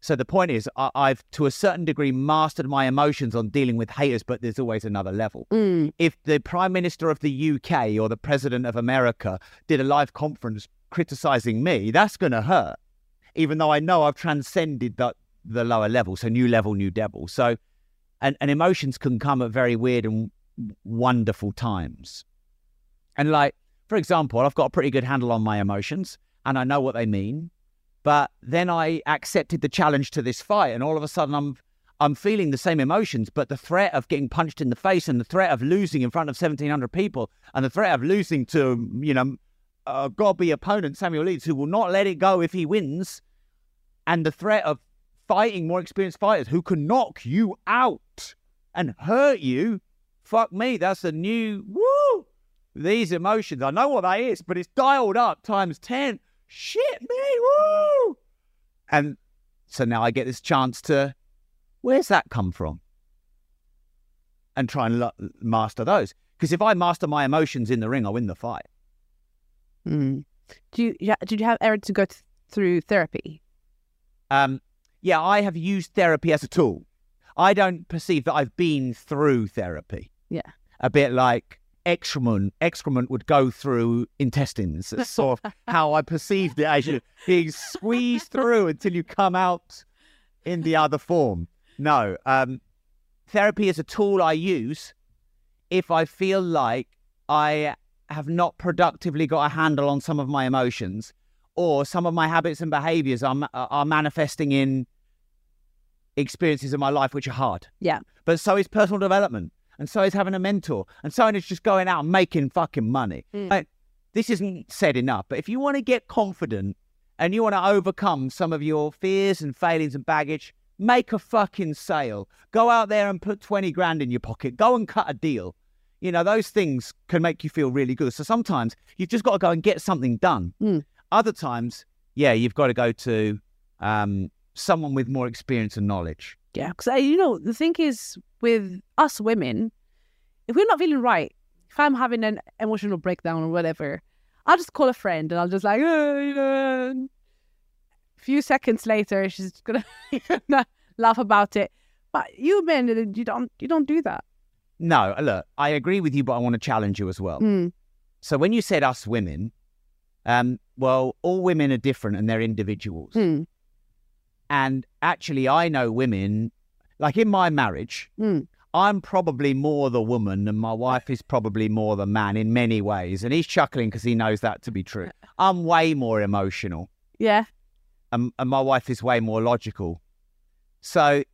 So the point is, I- I've to a certain degree mastered my emotions on dealing with haters, but there's always another level.
Mm.
If the Prime Minister of the UK or the President of America did a live conference criticizing me, that's going to hurt, even though I know I've transcended the, the lower level. So new level, new devil. So, and, and emotions can come at very weird and wonderful times. And like, for example, I've got a pretty good handle on my emotions and I know what they mean. But then I accepted the challenge to this fight, and all of a sudden I'm I'm feeling the same emotions, but the threat of getting punched in the face and the threat of losing in front of 1,700 people and the threat of losing to, you know, a gobby opponent, Samuel Leeds, who will not let it go if he wins, and the threat of fighting more experienced fighters who can knock you out and hurt you. Fuck me, that's a new, woo! These emotions, I know what that is, but it's dialed up times 10. Shit, me, woo! And so now I get this chance to where's that come from? And try and lo- master those. Because if I master my emotions in the ring, I win the fight.
Mm. Do you yeah, did you have ever to go th- through therapy?
Um, yeah, I have used therapy as a tool. I don't perceive that I've been through therapy.
Yeah.
A bit like excrement, excrement would go through intestines. That's [LAUGHS] sort of how I perceived it as you being squeezed through until you come out in the other form. No, um, therapy is a tool I use if I feel like I have not productively got a handle on some of my emotions or some of my habits and behaviors are, are manifesting in experiences in my life which are hard.
Yeah.
But so is personal development. And so is having a mentor. And so is just going out and making fucking money.
Mm.
Like, this isn't said enough, but if you want to get confident and you want to overcome some of your fears and failings and baggage, make a fucking sale. Go out there and put 20 grand in your pocket. Go and cut a deal. You know, those things can make you feel really good. So sometimes you've just got to go and get something done.
Mm.
Other times, yeah, you've got to go to um, someone with more experience and knowledge.
Yeah, because you know the thing is with us women, if we're not feeling right, if I'm having an emotional breakdown or whatever, I'll just call a friend and I'll just like, oh, you know. A few seconds later, she's [LAUGHS] gonna [LAUGHS] laugh about it. But you men, you don't, you don't do that.
No, look, I agree with you, but I want to challenge you as well.
Mm.
So when you said us women, um, well, all women are different and they're individuals.
Mm.
And actually, I know women, like in my marriage,
Mm.
I'm probably more the woman and my wife is probably more the man in many ways. And he's chuckling because he knows that to be true. I'm way more emotional
Yeah.
and, and my wife is way more logical. So,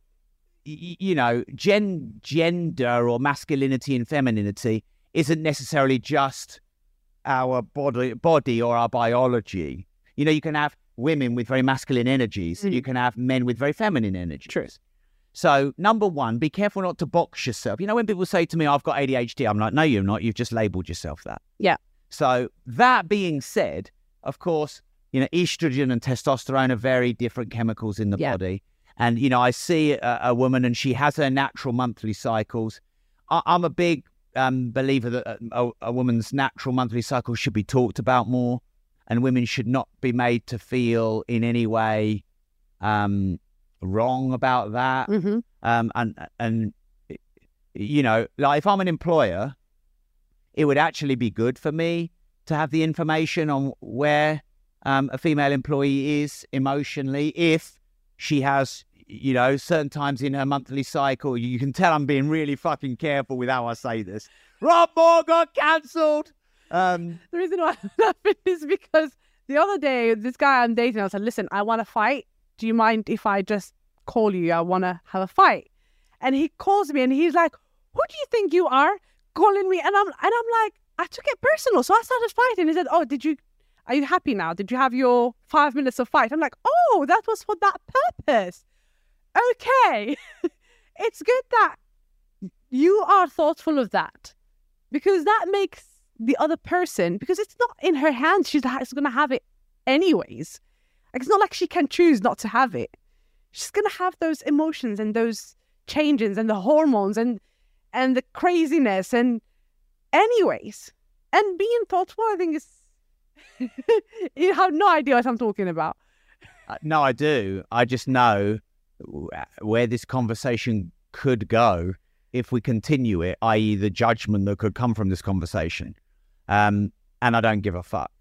y- you know, gen, gender or masculinity and femininity isn't necessarily just our body, body or our biology. You know, you can have women with very masculine energies,
Mm.
you can have men with very feminine energies. True. So, number one, be careful not to box yourself. You know, when people say to me, I've got ADHD, I'm like, no, you're not. You've just labeled yourself that.
Yeah.
So, that being said, of course, you know, estrogen and testosterone are very different chemicals in the
Yeah.
body. And, you know, I see a, a woman and she has her natural monthly cycles. I, I'm a big um, believer that a, a, a woman's natural monthly cycle should be talked about more, and women should not be made to feel in any way um, wrong about that.
hmm
Um, and and you know, like if I'm an employer, it would actually be good for me to have the information on where um, a female employee is emotionally if she has, you know, certain times in her monthly cycle. You can tell I'm being really fucking careful with how I say this. Rob Moore got cancelled. Um,
The reason why [LAUGHS] I'm laughing is because the other day, this guy I'm dating, I like, listen, I want to fight. Do you mind if I just call you? I want to have a fight. And he calls me and he's like, who do you think you are calling me? And I'm, and I'm like, I took it personal. So I started fighting. He said, oh, did you, are you happy now? Did you have your five minutes of fight? I'm like, oh, that was for that purpose. Okay. [LAUGHS] it's good that you are thoughtful of that because that makes the other person because it's not in her hands. She's going to have it anyways. Like it's not like she can choose not to have it. She's going to have those emotions and those changes and the hormones and and the craziness and anyways. And being thoughtful i think is [LAUGHS] you have no idea what i'm talking about.
Uh, No, I do. I just know where this conversation could go if we continue it, i.e., the judgment that could come from this conversation. Um, and I don't give a fuck.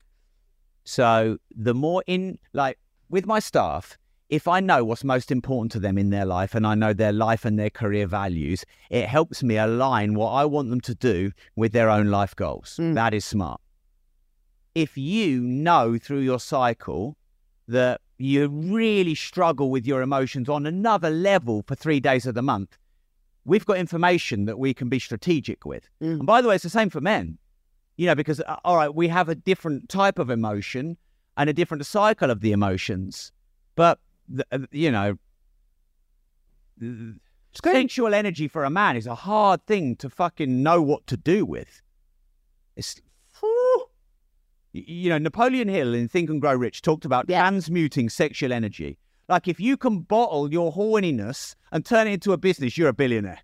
So the more in, like, with my staff, if I know what's most important to them in their life and I know their life and their career values, it helps me align what I want them to do with their own life goals.
Mm.
That is smart. If you know through your cycle that you really struggle with your emotions on another level for three days of the month, we've got information that we can be strategic with.
Mm.
And by the way, it's the same for men, you know, because, uh, all right, we have a different type of emotion and a different cycle of the emotions, but, uh, you know, sexual energy for a man is a hard thing to fucking know what to do with. It's, you know, Napoleon Hill in Think and Grow Rich talked about
Yeah.
transmuting sexual energy. Like if you can bottle your horniness and turn it into a business, you're a billionaire.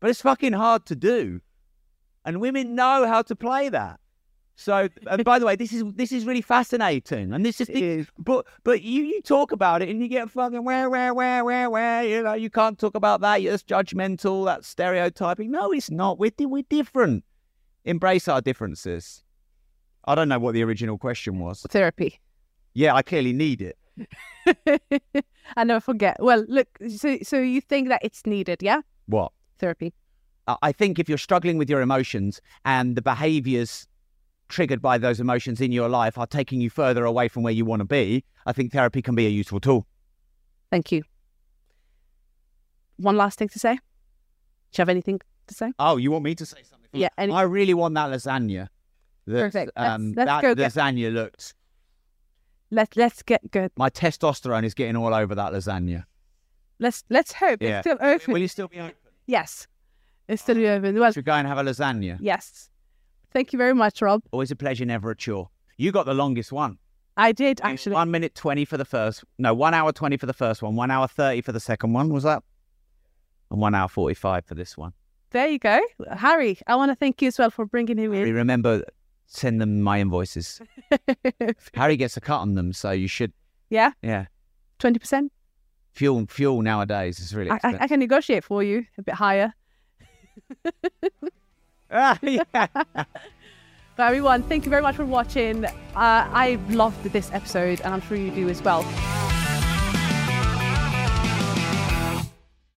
But it's fucking hard to do. And women know how to play that. So, and by the way, this is this is really fascinating, and this is, the, but but you you talk about it and you get fucking where where where where where you know you can't talk about that. You're just judgmental. That's stereotyping. No, it's not. We're di- we're different. Embrace our differences. I don't know what the original question was.
therapy
Yeah, I clearly need it. [LAUGHS]
i never forget well look so so you think that it's needed yeah
What?
therapy
I I think if you're struggling with your emotions and the behaviors triggered by those emotions in your life are taking you further away from where you want to be, I think therapy can be a useful tool.
thank you one last thing to say do you have anything to say
Oh, you want me to say something?
Yeah, any-
I really want that lasagna.
Perfect. Let's-
Um,
let's
that
go get-
lasagna looked.
let's let's get good
My testosterone is getting all over that lasagna.
let's let's hope
Yeah.
it's still open
Will you still be open?
yes it's still open well
Should we go and have a lasagna?
yes thank you very much rob
Always a pleasure, never a chore. You got the longest one.
i did actually
One minute twenty for the first. No, one hour twenty for the first one. One hour thirty for the second one. Was that? And one hour forty-five for this one.
there you go harry i want to thank you as well for bringing him in
Remember, send them my invoices. [LAUGHS] Harry gets a cut on them, so you should.
yeah
Yeah,
20%
fuel fuel nowadays is really
I, I. I can negotiate for you a bit higher
Ah, [LAUGHS] yeah.
But everyone, thank you very much for watching. Uh, I loved this episode, and I'm sure you do as well.